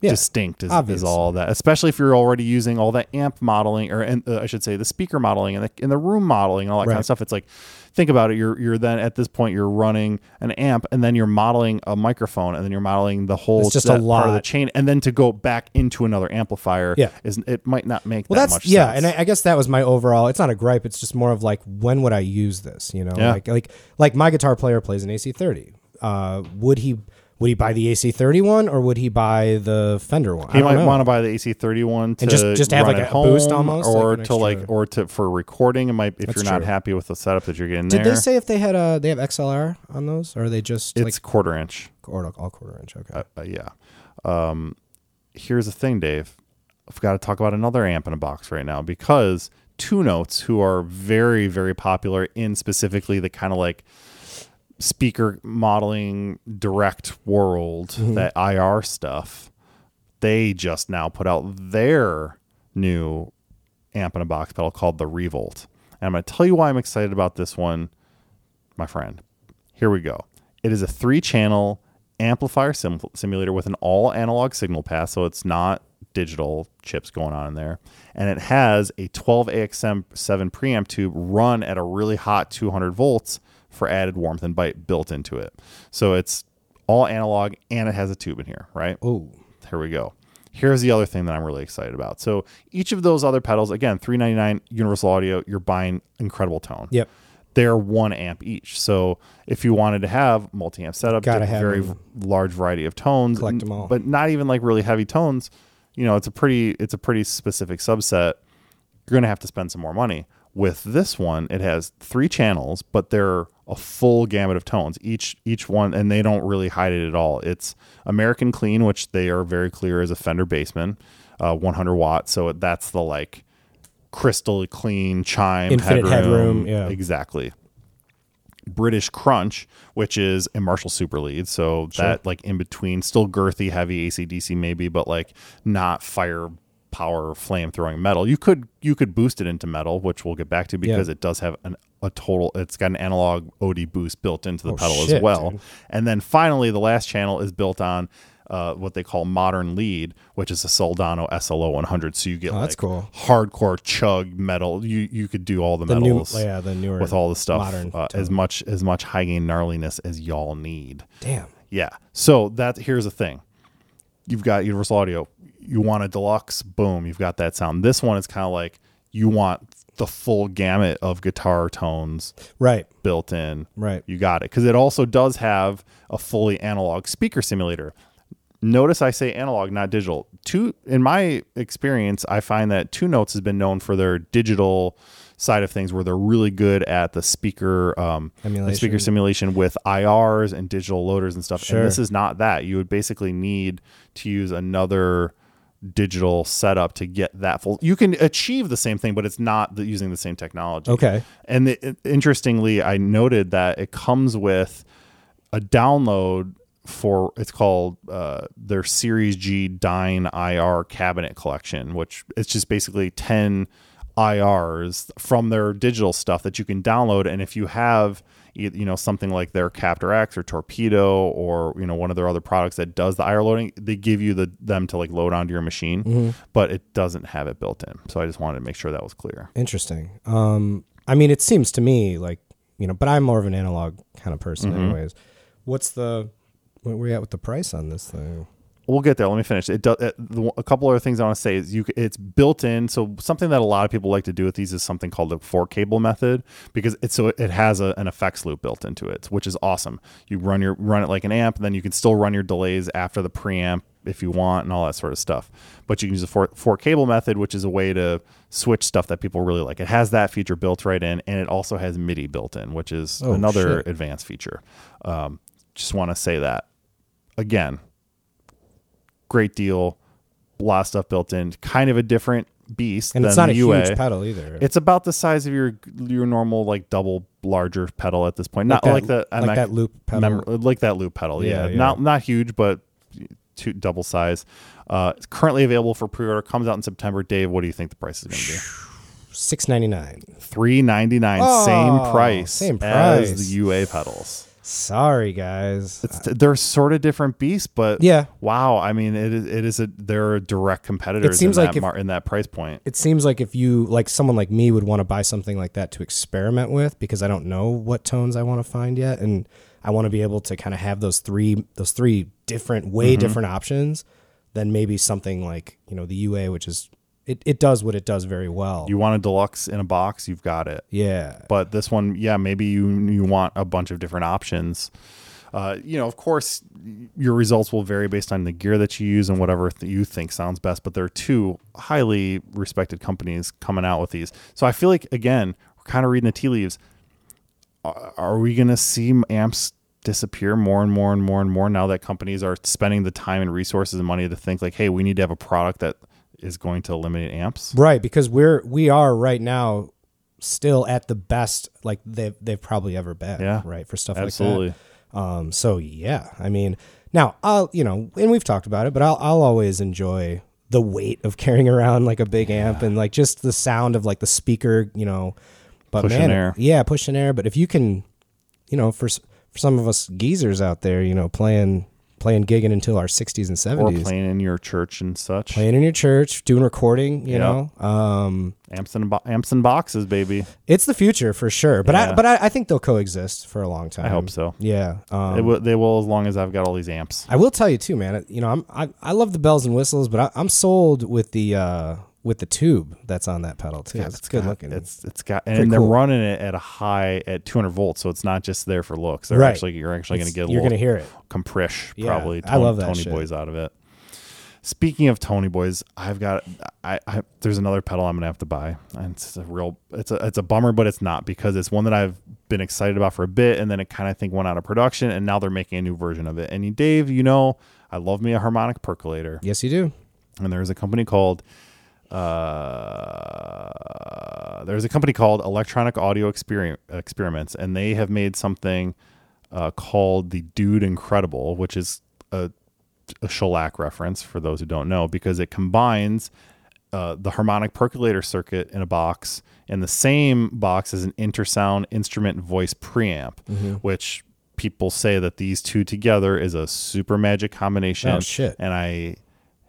Yeah, distinct as, as all that. Especially if you're already using all the amp modeling, or and, uh, I should say the speaker modeling and the, and the room modeling and all that kind of stuff. It's like think about it. You're you're then at this point you're running an amp, and then you're modeling a microphone, and then you're modeling the whole It's just a part of the chain, and then to go back into another amplifier. Yeah. is it might not make Well, that that's much yeah, sense. and I, I guess that was my overall. It's not a gripe. It's just more of like, when would I use this? You know, Yeah. like like like my guitar player plays an AC30. Uh, would he Would he buy the AC31 or would he buy the Fender one? He might want to buy the AC30 one to just- just to have, like, a boost home, almost, or like to like, or to for recording. It might if That's you're not true. happy with the setup that you're getting Did there. they say if they had a they have XLR on those or are they just it's like quarter inch. or all quarter inch? Okay. Uh, uh, yeah. Um, here's the thing, Dave. I've got to talk about another amp in a box right now because Two Notes, who are very, very popular in specifically the kind of like speaker modeling direct world, mm-hmm. that IR stuff, they just now put out their new amp in a box pedal called the Revolt. And I'm going to tell you why I'm excited about this one, my friend. Here we go. It is a three channel amplifier sim- simulator with an all analog signal path, so it's not digital chips going on in there. And it has a 12 AXM7 preamp tube run at a really hot 200 volts for added warmth and bite built into it. So it's all analog and it has a tube in here, right? Oh, Here we go. Here's the other thing that I'm really excited about. So each of those other pedals, again, 399 Universal Audio, you're buying incredible tone. yep. They're one amp each. So if you wanted to have multi-amp setup, Gotta have very them. large variety of tones, Collect n- 'em all. but not even like really heavy tones. You know, it's a pretty it's a pretty specific subset. You're gonna have to spend some more money. With this one, it has three channels, but they're a full gamut of tones. Each each one, and they don't really hide it at all. It's American Clean, which they are very clear as a Fender Bassman, uh, 100 watt. So that's the like crystal clean chime Infinite headroom, yeah. exactly. British Crunch, which is a Marshall Super Lead, so that like in between, still girthy, heavy ACDC maybe, but like not fire power flame throwing metal. You could you could boost it into metal, which we'll get back to because Yeah. it does have an, a total. It's got an analog OD boost built into the Oh, pedal as well. dude. And then finally, the last channel is built on. Uh, what they call modern lead, which is a Soldano SLO 100. So you get Oh, like that's cool. hardcore chug metal. You you could do all the, The new, metals yeah, the newer with all the stuff modern uh, as much as much high gain gnarliness as y'all need. Damn. Yeah. So that here's the thing. You've got Universal Audio. You want a deluxe, boom, you've got that sound. This one is kind of like you want the full gamut of guitar tones Right. built in. Right. You got it. Because it also does have a fully analog speaker simulator. Notice I say analog, not digital. Two in my experience, I find that Two Notes has been known for their digital side of things where they're really good at the speaker um the speaker simulation with IRs and digital loaders and stuff. Sure. And this is not that. You would basically need to use another digital setup to get that full. You can achieve the same thing, but it's not the, using the same technology. Okay. And the, it- interestingly, I noted that it comes with a download for it's called uh, their Series G Dyn IR cabinet collection, which it's just basically 10 IRs from their digital stuff that you can download. And if you have you you know something like their Captor X or Torpedo or you know one of their other products that does the IR loading, they give you the them to like load onto your machine, but it doesn't have it built in. So I just wanted to make sure that was clear. Interesting. Um, I mean, it seems to me like you know, but I'm more of an analog kind of person, Mm-hmm. anyways. What's the where we at with the price on this thing? We'll get there. Let me finish. It does. It, a couple other things I want to say is you. It's built in. So something that a lot of people like to do with these is something called the four cable method because it's so it has a, an effects loop built into it, which is awesome. You run your run it like an amp, and then you can still run your delays after the preamp if you want, and all that sort of stuff. But you can use the four, four cable method, which is a way to switch stuff that people really like. It has that feature built right in, and it also has MIDI built in, which is Oh, another shit. advanced feature. Um, just want to say that again great deal. A lot of stuff built in. Kind of a different beast And it's not a UA. huge pedal either. It's about the size of your your normal like double larger pedal at this point. Not that- like, the like that loop pedal. mem- like that loop pedal. Yeah, Yeah, not not huge, but two double size. Uh, it's currently available for pre-order. Comes out in September. Dave, what do you think the price is going to be? Six ninety nine. Three ninety nine. Oh, same price. same price as the UA pedals. Sorry, guys. It's, they're sort of different beasts, but Yeah. wow. I mean, it is it is a they're direct competitors. seems in like that if- mar- in that price point. It seems like if you like someone like me would want to buy something like that to experiment with because I don't know what tones I want to find yet and I want to be able to kind of have those three those three different way Mm-hmm. different options then maybe something like, you know, the UA which is it, it does what it does very well. You want a deluxe in a box, you've got it. yeah. But this one, yeah, maybe you you want a bunch of different options. Uh, you know, of course, your results will vary based on the gear that you use and whatever th- you think sounds best. But there are two highly respected companies coming out with these. So I feel like again, we're kind of reading the tea leaves. Are, are we going to see amps disappear more and more and more and more now that companies are spending the time and resources and money to think like, hey, we need to have a product that is going to eliminate amps? Right, because we're we are right now still at the best like they've they've probably ever been. Yeah. Right for stuff Absolutely. like that. Um. So yeah, I mean, now I'll you know, and we've talked about it, but I'll I'll always enjoy the weight of carrying around like a big amp and like just the sound of like the speaker, you know. But Pushing man, air. yeah, pushing air. But if you can, you know, for for some of us geezers out there, you know, playing playing gigging until our sixties and Or seventies, playing in your church and such. playing in your church, doing recording, you Yeah. know, um, Amps and bo- amps and boxes, baby. it's the future for sure. But I but I, I think they'll coexist for a long time. I hope so. Yeah. Um, They will, they will as long as I've got all these amps. I will tell you too, man. You know, I'm I, I love the bells and whistles, but I, I'm sold with the uh with the tube that's on that pedal too. it's good got- looking. It's it's got Pretty and they're cool. running it at a high at 200 volts, so it's not just there for looks. They're Right. actually you're actually going to get a you're gonna hear it. compresh Yeah, probably. I love that Tony shit. Boys out of it. Speaking of Tony Boys, I've got I, I there's another pedal I'm gonna have to buy. And it's a real it's a it's a bummer, but it's not because it's one that I've been excited about for a bit, and then it kind of think went out of production, and now they're making a new version of it. And Dave, you know, I love me a harmonic percolator Yes, you do. and there's a company called uh, there's a company called Electronic Audio Exper- Experiments, and they have made something uh, called the Dude Incredible, which is a, a shellac reference for those who don't know, because it combines uh, the harmonic percolator circuit in a box, and the same box as an intersound instrument voice preamp, which people say that these two together is a super magic combination. Oh, shit. And I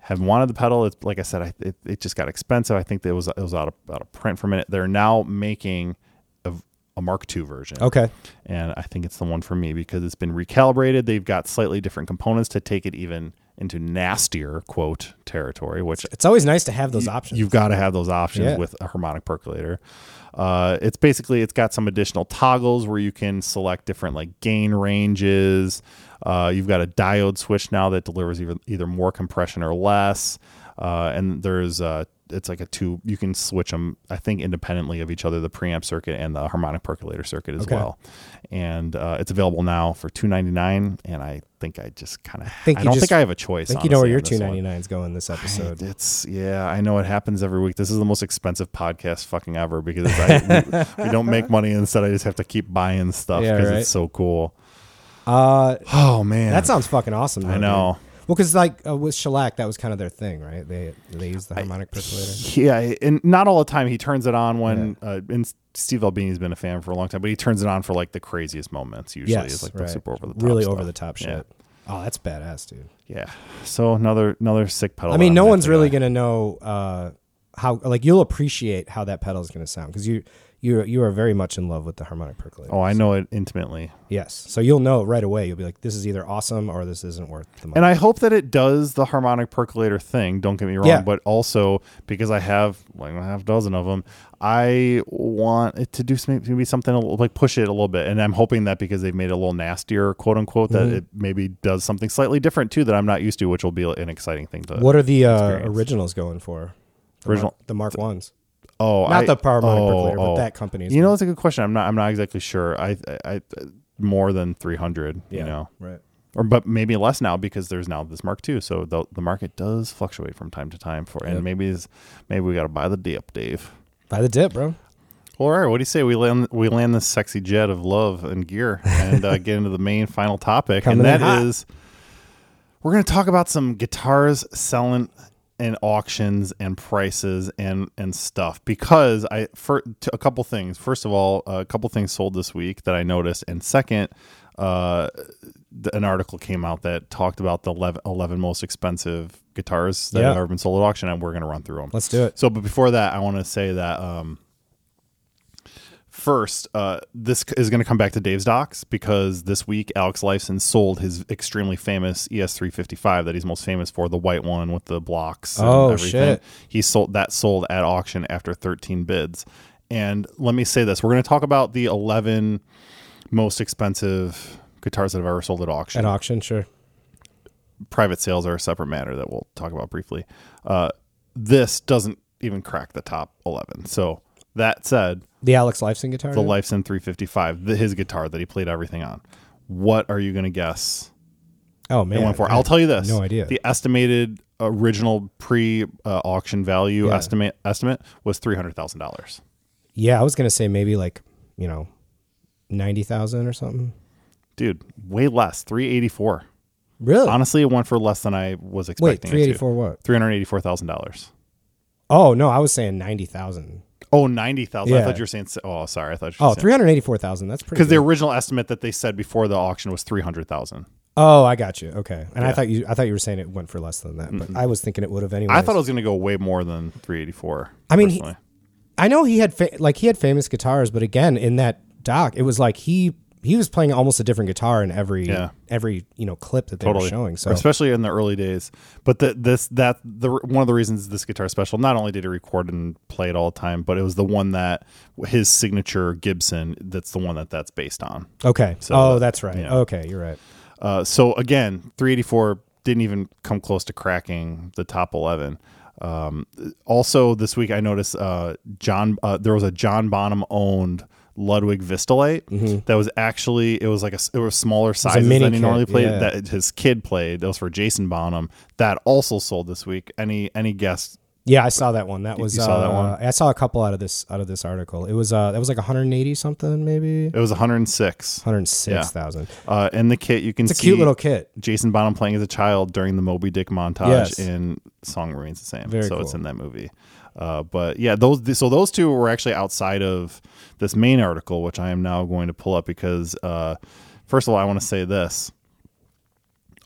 have wanted the pedal. It's like I said, I, it, it just got expensive. I think that it was it was out of out of print for a minute. They're now making a, a Mark II version. Okay. And I think it's the one for me because it's been recalibrated. They've got slightly different components to take it even into nastier quote territory, which It's always nice to have those options. You've got to have those options Yeah. with a harmonic percolator. Uh, it's basically it's got some additional toggles where you can select different like gain ranges. Uh, you've got a diode switch now that delivers either, either more compression or less. Uh, and there's uh, it's like a two you can switch them I think independently of each other the preamp circuit and the harmonic percolator circuit as Okay. well. And uh, it's available now for two ninety nine. And I think I just kind of I don't just- think I have a choice. I think you know where your on this two one. ninety nine is going this episode. It's yeah, I know it happens every week. This is the most expensive podcast fucking ever because I, we, we don't make money. Instead, I just have to keep buying stuff Yeah, because right. it's so cool. Uh, Oh man, that sounds fucking awesome. though, I dude. know. Well, because like uh, with shellac, that was kind of their thing, right? They they use the harmonic percolator. Yeah, and not all the time. He turns it on when uh, and Steve Albini's been a fan for a long time, but he turns it on for like the craziest moments. Usually, Yes, it's like right. the super over the top, really stuff. over the top shit. Yeah. Oh, that's badass, dude. Yeah. So another another sick pedal. I mean, no one's really buy. gonna know uh, how. Like, you'll appreciate how that pedal is gonna sound because you you you are very much in love with the harmonic percolator. Oh, I know it intimately. Yes, so you'll know right away. You'll be like, this is either awesome or this isn't worth the money. And I hope that it does the harmonic percolator thing. Don't get me wrong, Yeah. but also because I have like a half dozen of them, I want it to do some, maybe something a little- like push it a little bit. And I'm hoping that because they've made it a little nastier, quote unquote, that Mm-hmm. it maybe does something slightly different too that I'm not used to, which will be an exciting thing to. what are the uh, originals going for? The Original- Mark, the Mark ones, Oh, not I- the harmonic oh, percolator, but oh. that company's. You know, it's a good question. I'm not. I'm not exactly sure. I, I, I more than 300. yeah, You know, right. or but maybe less now because there's now this Mark II. So the the market does fluctuate from time to time. For Yep. and maybe maybe we got to buy the dip, Dave. Buy the dip, bro. All right, what do you say we land we land this sexy jet of love and gear and uh, get into the main final topic, Coming and that is we're going to talk about some guitars selling and auctions and prices and and stuff because I for t- a couple things. First of all, a couple things sold this week that I noticed, and second, uh, an article came out that talked about the 11, 11 most expensive guitars that Yeah. have ever been sold at auction, and we're going to run through them. Let's do it. So, but before that, I want to say that um, first, uh, this is going to come back to Dave's docs because this week Alex Lifeson sold his extremely famous E ES355 that he's most famous for, the white one with the blocks. And Oh, everything. shit. He sold that sold at auction after 13 bids. And let me say this: we're going to talk about the 11 most expensive guitars that have ever sold at auction. At auction, sure. Private sales are a separate matter that we'll talk about briefly. Uh, this doesn't even crack the top 11. So that said, The Alex Lifeson guitar. the? Lifeson 355, the, his guitar that he played everything on. What are you going to guess oh man, it went for? I'll tell you this. No idea. The estimated original pre uh, auction value Yeah. estimate estimate was $300,000. yeah, I was gonna say maybe like you know ninety thousand or something. Dude, way less, 384. Really? Honestly, it went for less than I was expecting. three it eighty four what? $384,000. Oh no, I was saying ninety thousand. Oh, 90,000. I Yeah. thought you were saying Oh, sorry. I thought you were Oh, saying three hundred eighty four thousand. That's pretty. because the good. original estimate that they said before the auction was 300,000. Oh, I got you. Okay, and I thought you, I thought you were saying it went for less than that, but I was thinking it would have anyway. I thought it was going to go way more than 384. I mean, he- personally. I know he had fa- like he had famous guitars, but again, in that doc, it was like he he was playing almost a different guitar in every Yeah. every you know clip that they totally were showing. So especially in the early days. But the, this that the one of the reasons this guitar is special. Not only did he record and play it all the time, but it was the one that his signature Gibson. That's the one that that's based on. okay. So oh, that- that's right. Okay, you're right. Uh, so again, 384 didn't even come close to cracking the top 11. Um, also, this week I noticed uh, John. Uh, there was a John Bonham owned Ludwig Vistalite that was actually it was like a it was smaller Mm-hmm. than he normally played. yeah. That his kid played. That was for Jason Bonham. That also sold this week. Any any guess? Yeah, I saw that one. That was you saw that uh, one? I saw a couple out of this out of this article. It was uh that was like 180 something maybe. It was 106. 106,000. Uh, in the kit, you can see It's a cute little kit. Jason Bonham playing as a child during the Moby Dick montage Yes. in Song Remains the Same. Very so it's in that movie. Uh, but yeah, those so those two were actually outside of this main article, which I am now going to pull up because uh, first of all, I want to say this: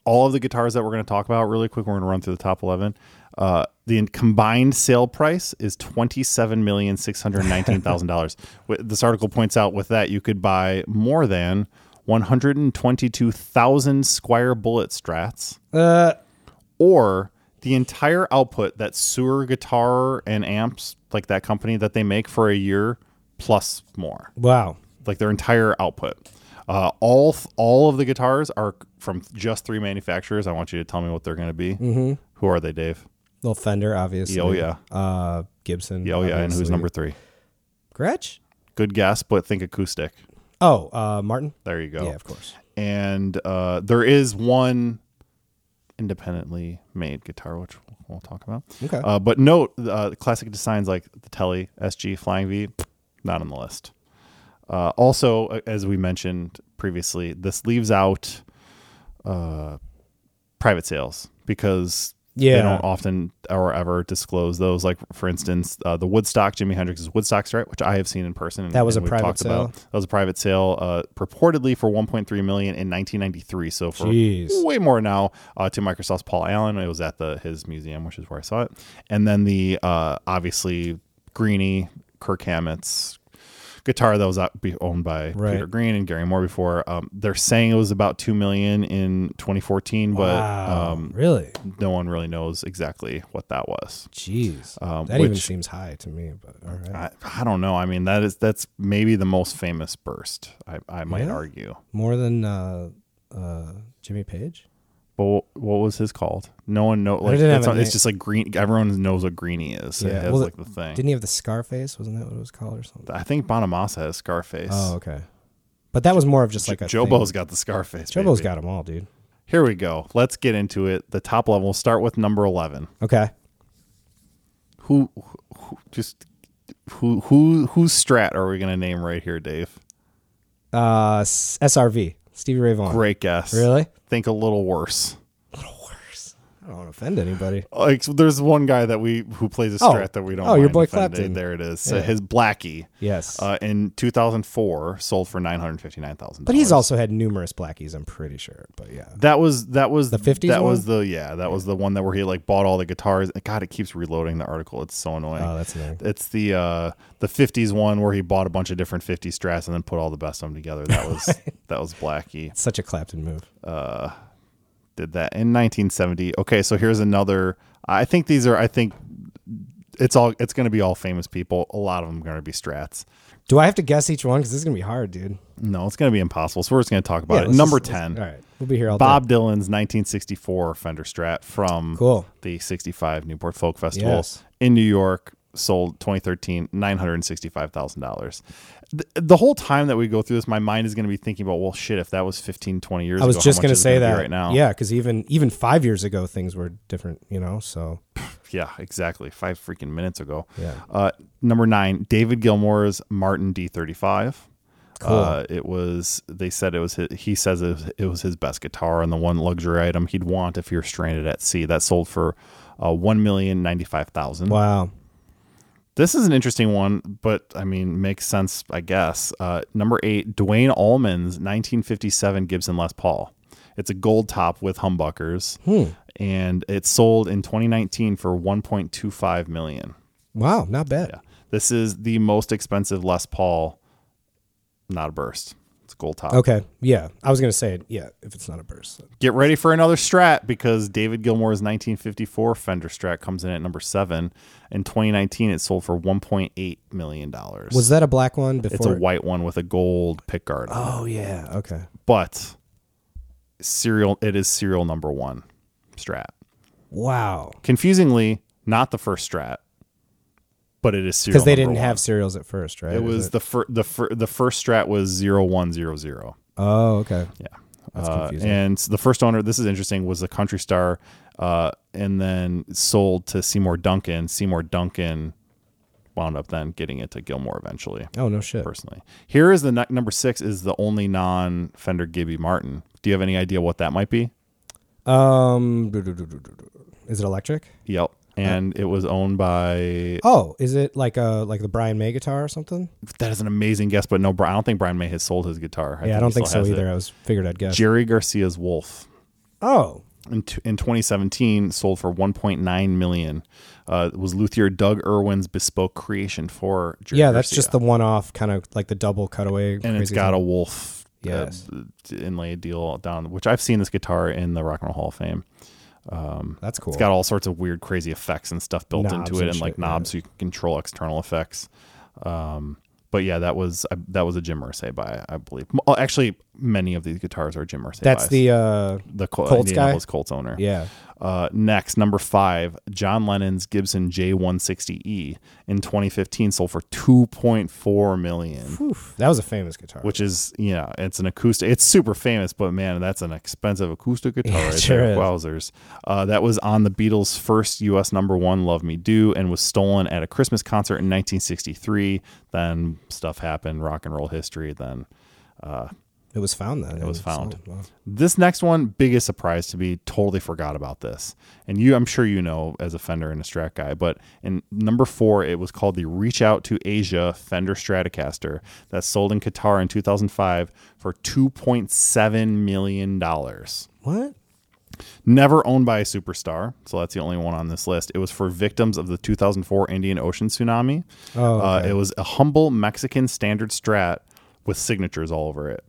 all of the guitars that we're going to talk about really quick, we're going to run through the top eleven. Uh, the combined sale price is twenty seven million six hundred nineteen thousand dollars. This article points out with that you could buy more than one hundred and twenty two thousand Squier Bullet Strats Uh or the entire output that Suhr Guitar and Amps, like that company that they make for a year, plus more, wow. like their entire output. Uh, all all of the guitars are from just three manufacturers. I want you to tell me what they're going to be. Mm-hmm. Who are they, Dave? Little Fender obviously. Oh, yeah. Uh Gibson. Yeah, oh yeah, and who's number three? Gretsch? Good guess, but think acoustic. Oh, uh Martin? There you go. Yeah, of course. And uh, there is one independently made guitar, which we'll talk about. Okay. Uh, but note, uh, classic designs like the Tele SG Flying V, not on the list. Uh, also, uh, as we mentioned previously, this leaves out uh, private sales because they don't often or ever disclose those. Like, for instance, uh, the Woodstock, Jimi Hendrix's Woodstock Strat, which I have seen in person. and- That was a private sale? About. That was a private sale, uh, purportedly for 1.3 million in 1993. So for Jeez. way more now uh, to Microsoft's Paul Allen. It was at the his museum, which is where I saw it. And then the uh, obviously Greeny Kirk Hammett's guitar that was owned by Right. Peter Green and Gary Moore before. Um, they're saying it was about two million in 2014, but wow. um, really? no one really knows exactly what that was. Jeez. Um, that even seems high to me, but all right. I, I don't know. I mean, that is that's maybe the most famous burst. I, I might Yeah? argue. More than uh uh Jimmy Page? But what, what was his called? No one know. Like didn't have it's, a not- it's just like green. Everyone knows what greenie is. It Yeah, has well, like the thing. Didn't he have the Scarface? Wasn't that what it was called or something? I think Bonamassa has Scarface. Oh, okay. But that was more of just like a Jobo's got the Scarface. thing. Jobo's baby. got them all, dude. Here we go. Let's get into it. The top level. We'll start with number eleven. Okay. Who, who just who who whose strat are we gonna name right here, Dave? Uh S- SRV. Stevie Ray Vaughan. Great guess. Really? Think a little worse. I don't want to offend anybody. Like there's one guy that we who plays a Oh. strat that we don't. Oh, your boy offending. Clapton. There it is. So Yeah. his Blackie. Yes. Uh, in 2004, sold for nine hundred fifty nine thousand. but he's also had numerous blackies, I'm pretty sure. But yeah. That was that was The 50s That was the yeah. That was the one that where he like bought all the guitars. God, it keeps reloading the article. It's so annoying. Oh, that's annoying. it's the uh the 50s one where he bought a bunch of different 50 strats and then put all the best of them together. That was that was Blackie. Such a Clapton move. Did that in 1970. Okay, so here's another. I think these are. I think it's all. It's going to be all famous people. A lot of them are going to be strats. Do I have to guess each one? Because this is gonna be hard, dude. No, it's going to be impossible. So we're just going to talk about it. Number just- 10. All right, we'll be here all Bob day. Dylan's 1964 Fender Strat from Cool. the 65 Newport Folk Festival Yes. in New York. Sold 2013, $965,000. The, the whole time that we go through this, my mind is going to be thinking about, well, shit, if that was 15, 20 years ago, I was ago, just gonna say that right now. Yeah, because even even five years ago, things were different. You know, so Yeah, exactly. Five freaking minutes ago. Yeah. Uh, number nine, David Gilmour's Martin D35. Cool. Uh, it was. They said it was. His, he says it was, it was his best guitar and the one luxury item he'd want if you're stranded at sea. That sold for uh, one million ninety five thousand. wow. This is an interesting one, but I mean, makes sense, I guess. Uh, number eight, Duane Allman's 1957 Gibson Les Paul. It's a gold top with humbuckers, Hmm. and it sold in 2019 for 1.25 million. Wow, not bad. Yeah, this is the most expensive Les Paul, not a burst. It's gold top. Okay, yeah, I was gonna say yeah. If it's not a burst, Get ready for another Strat because David Gilmour's 1954 Fender Strat comes in at number seven. In 2019, it sold for 1.8 million dollars. was that a black one before? It's a white one with a gold pick guard. Oh yeah. Okay. But serial it is serial number 1 Strat. Wow. Confusingly, not the first Strat, but it is serial Because they didn't one. have cereals at first, right? It was the fir- the fir- the first Strat was 0100. Oh, okay. Yeah. That's Uh, confusing. and the first owner, this is interesting, was the Country Star, uh, and then sold to Seymour Duncan. Seymour Duncan wound up then getting it to Gilmour eventually. oh no shit. personally. Here is the nu- number six is the only non Fender Gibby Martin. Do you have any idea what that might be? Um, is it electric? Yep. And it was owned by. Oh, is it like a like the Brian May guitar or something? That is an amazing guess, but no, Bri- I don't think Brian May has sold his guitar. yeah, I don't he think still so has either. it. I was figured I'd guess. Jerry Garcia's Wolf oh, in, t- in 2017 sold for 1.9 million. Uh, it was luthier Doug Irwin's bespoke creation for Jerry yeah, that's Garcia. just the one off kind of like the double cutaway. and it's got a wolf Yes. uh, inlaid deal down, which I've seen this guitar in the Rock and Roll Hall of Fame. That's cool. It's got all sorts of weird, crazy effects and stuff built Knobs into it, and and like shit, yeah. knobs so you can control external effects. Um, but yeah, that was uh, that was a Jim Irsay buy, I believe. Oh, actually, many of these guitars are Jim Irsay. that's buys. the uh the Col- Colts guy? Indianapolis Colts owner. yeah. Uh, next, number five, John Lennon's Gibson J160E in 2015 sold for 2.4 million. Oof, that was a famous guitar. Which is, yeah, it's an acoustic. It's super famous, but man, that's an expensive acoustic guitar Yeah, right sure there. is. Wowzers. Uh, that was on the Beatles' first U.S. number one, "Love Me Do," and was stolen at a Christmas concert in 1963. Then stuff happened, rock and roll history. Then it was found then. It was found. Wow. this next one, biggest surprise to me. Totally forgot about this, and you, I'm sure you know as a Fender and a Strat guy. But in number four, it was called the Reach Out to Asia Fender Stratocaster that sold in Qatar in 2005 for 2.7 million dollars. What? Never owned by a superstar, so that's the only one on this list. It was for victims of the 2004 Indian Ocean tsunami. Oh, uh, it was a humble Mexican standard Strat with signatures all over it.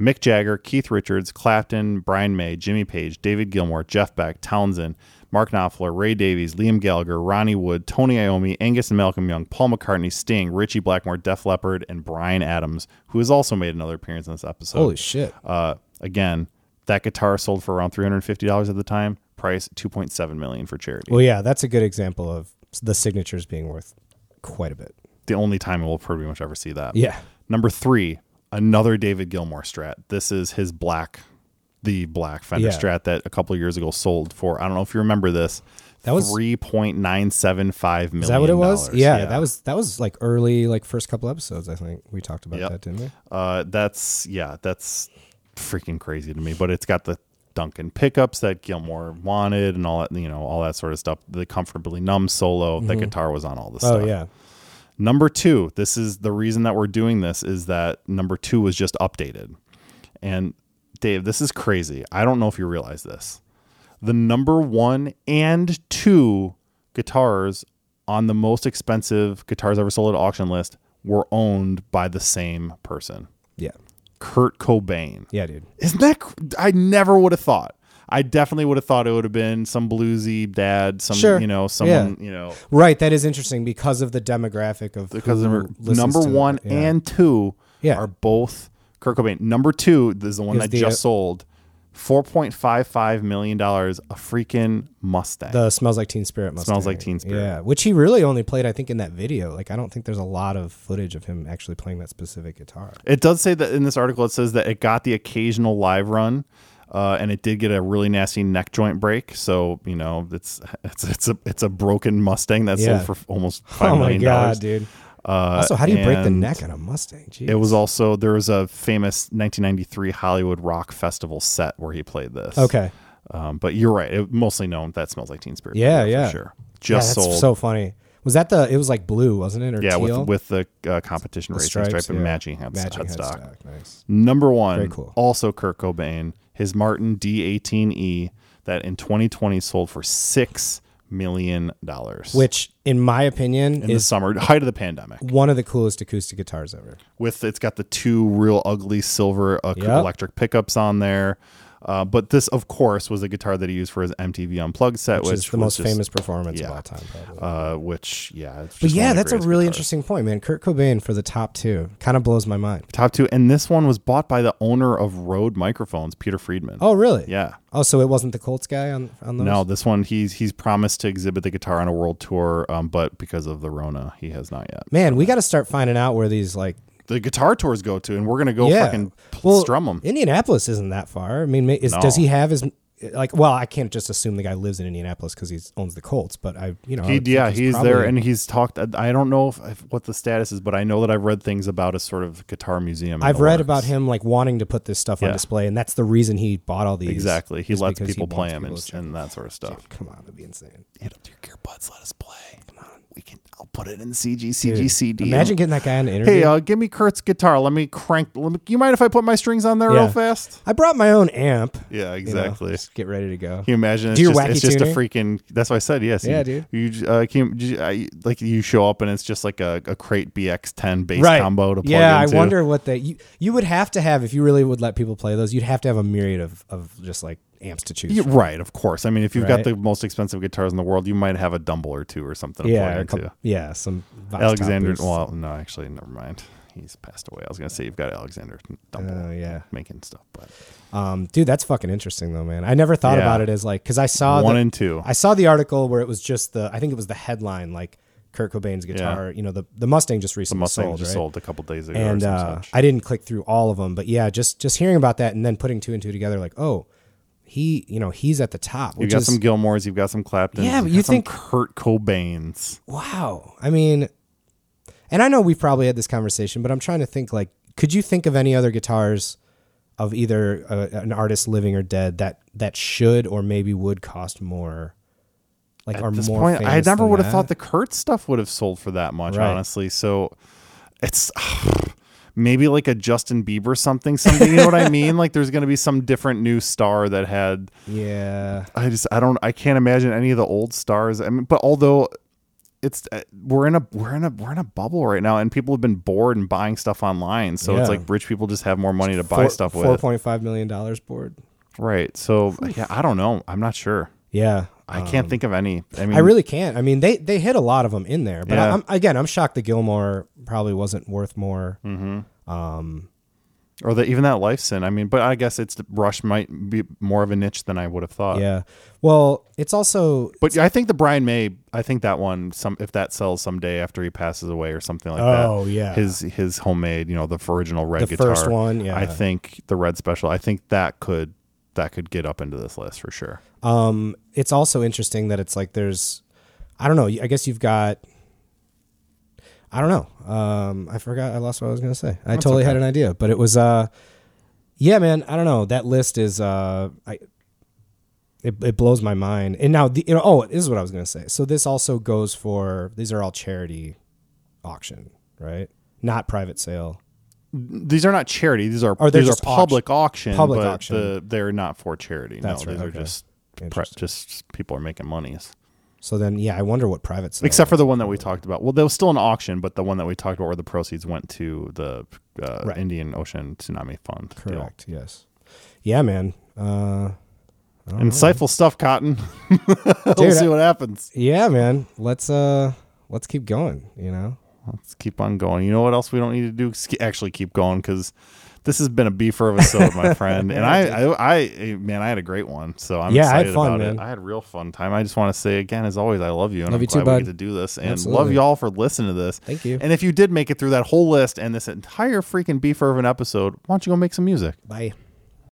Mick Jagger, Keith Richards, Clapton, Brian May, Jimmy Page, David Gilmour, Jeff Beck, Townshend, Mark Knopfler, Ray Davies, Liam Gallagher, Ronnie Wood, Tony Iommi, Angus and Malcolm Young, Paul McCartney, Sting, Ritchie Blackmore, Def Leppard, and Bryan Adams, who has also made another appearance in this episode. Holy shit. Uh, again, that guitar sold for around three hundred fifty dollars at the time. Price two point seven million for charity. Well, yeah, that's a good example of the signatures being worth quite a bit. the only time we'll pretty much ever see that. Yeah. Number three, another David Gilmour Strat. This is his black, the black Fender Yeah. Strat that a couple years ago sold for. I don't know if you remember this. That was- three point nine seven five million. Is that what it was? dollars. Yeah, that was that was like early, like first couple episodes. I think we talked about Yep. that, didn't we? Uh, that's yeah, that's freaking crazy to me. But it's got the Duncan pickups that Gilmour wanted and all that, you know, all that sort of stuff. The comfortably numb solo, the guitar was on all the Oh stuff. yeah. Number two, this is the reason that we're doing this is that number two was just updated. And Dave, this is crazy. I don't know if you realize this. The number one and two guitars on the most expensive guitars ever sold at auction list were owned by the same person, Yeah. Kurt Cobain. Yeah, dude. Isn't that? I never would have thought. I definitely would have thought it would have been some bluesy dad, some Sure. you know, someone you know, Right, that is interesting because of the demographic of because number, number one yeah. and two Yeah. are both Kurt Cobain. Number two is the one Is that the, just uh, sold. Four point five five million dollars, a freaking Mustang. the smells like Teen Spirit. Mustang. Smells Like Teen Spirit. Yeah, which he really only played, I think, in that video. Like, I don't think there's a lot of footage of him actually playing that specific guitar. It does say that in this article, it says that it got the occasional live run, uh, and it did get a really nasty neck joint break. So you know, it's it's it's a it's a broken Mustang that Yeah. sold for almost five Oh my million god, dollars. dude! Uh, Also, how do you break the neck on a Mustang? Jeez. It was also there was a famous 1993 Hollywood Rock Festival set where he played this. okay. um, but you're right. It mostly known that smells like Teen Spirit. Yeah, yeah. sure. Yeah, Just that's sold. so funny. Was that the? It was like blue, wasn't it? Or yeah, teal? with with the uh, competition The racing stripes, stripe and yeah. matching head, Matching headstock. headstock. Nice. Number one, Very cool. also Kurt Cobain, his Martin D18E that in 2020 sold for six million dollars. Which, in my opinion, in the is summer height of the pandemic, one of the coolest acoustic guitars ever. with it's got the two real ugly silver uh, Yep. electric pickups on there. Uh, but this, of course, was a guitar that he used for his MTV Unplugged set, Which, which, is the most just- famous performance yeah. of all time. Uh, which, yeah, it's but yeah, that's a really guitars. interesting point, man. Kurt Cobain for the top two kind of blows my mind. top two. And this one was bought by the owner of Rode Microphones, Peter Freedman. Oh, really? yeah. Oh, so it wasn't the Colts guy on on those? No, this one he's he's promised to exhibit the guitar on a world tour, um, but because of the Rona, he has not yet. Man, we got to start finding out where these like The guitar tours go to, and we're gonna go yeah. fucking well, strum them. Indianapolis isn't that far. I mean, is, No. does he have his like? Well, I can't just assume the guy lives in Indianapolis because he owns the Colts, but I, you know, He, yeah, he's probably- there, and he's talked. I don't know if, if what the status is, but I know that I've read things about a sort of guitar museum. I've read works. about him like wanting to put this stuff on display, and that's the reason he bought all these. Exactly, he lets people play wants him and, and that sort of stuff. Dude, come on, that'd be insane. Hit up your earbuds, let us play. We can. I'll put it in CG, CG, CD. Imagine getting that guy on an interview. Hey, uh, give me Kurt's guitar. Let me crank. Let me, you mind if I put my strings on there Yeah. real fast? I brought my own amp. Yeah, you know, exactly. just get ready to go. Can you imagine? It's Do your just, wacky it's just a freaking. That's what I said. Yes. Yeah, you, dude. You uh, can you, I, like you show up and it's just like a, a crate BX10 bass combo to plug yeah, into. I wonder what they you, you would have to have if you really would let people play those. You'd have to have a myriad of, of just like amps to choose. Yeah, right, of course. I mean, if you've Right. got the most expensive guitars in the world, you might have a Dumble or two or something to yeah, plug into. couple- yeah, some Alexander. Well, no, actually, never mind. He's passed away. I was gonna say you've got Alexander Dumble Oh, yeah. making stuff, but Um, dude, that's fucking interesting though, man. I never thought Yeah. about it as like because I saw one the, and two. I saw the article where it was just the I think it was the headline like Kurt Cobain's guitar. Yeah. You know, the the Mustang just recently the Mustang sold, just right? sold a couple days ago. and or uh. I didn't click through all of them, but yeah, just just hearing about that and then putting two and two together, like, oh, he, you know, he's at the top. You've got is, some Gilmours, you've got some Claptons, Yeah, but you think- Kurt Cobains. wow. I mean, and I know we've probably had this conversation, but I'm trying to think like, could you think of any other guitars of either uh, an artist living or dead that that should or maybe would cost more? Like, At are this more point, I never would have thought the Kurt stuff would have sold for that much, Right. honestly. So it's maybe like a Justin Bieber something, something. You know what I mean? Like there's going to be some different new star that had. Yeah, I just I don't I can't imagine any of the old stars. I mean, but although it's uh, we're in a we're in a we're in a bubble right now, and people have been bored and buying stuff online. So it's like rich people just have more money to buy Four- stuff with. Four point five million dollars board. Right. So yeah, I don't know. I'm not sure. Yeah, I can't think of any. I mean, Um, I really can't. I mean, they they hit a lot of them in there, but Yeah. I, I'm again, I'm shocked that Gilmour probably wasn't worth more. Mm. Um, or the, even that Lifeson. I mean, but I guess it's Rush might be more of a niche than I would have thought. yeah. Well, it's also But I think the Brian May, I think that one, some if that sells someday after he passes away or something like Oh, that. Oh yeah. his his homemade, you know, the original red The guitar. first one, yeah. I think the red special. I think that could that could get up into this list for sure. um, it's also interesting that it's like there's, I don't know. I guess you've got. I don't know. Um, I forgot. I lost what I was gonna say. I totally had an idea, but it was. Uh, yeah, man. I don't know. That list is. Uh, I. It, it blows my mind. And now, the, you know, oh, this is what I was gonna say. So this also goes for. These are all charity auction, right? Not private sale. These are not charity. These are Or they're these are just public auction. Public but auction. The, they're not for charity. That's no, right, these are just pre- Interesting. just people are making monies. So then, yeah, I wonder what private sale. Except for the one that we talked about. Well, there was still an auction, but the one that we talked about where the proceeds went to the uh, Right. Indian Ocean Tsunami Fund. deal. Correct. Yes. Yeah, man. Uh, Insightful stuff, Cotton. we'll Dude, see what happens. Yeah, man. Let's uh let's keep going, you know. Let's keep on going. You know what else we don't need to do? Actually, keep going because this has been a beefer episode, my friend. And I, I, I, man, I had a great one. So I'm Yeah, I had excited fun, about man. it. I had a real fun time. I just want to say again, as always, I love you, and Love I'm you too, glad we bud. get to do this. And Absolutely. love you all for listening to this. Thank you. And if you did make it through that whole list and this entire freaking beefer of an episode, why don't you go make some music? Bye.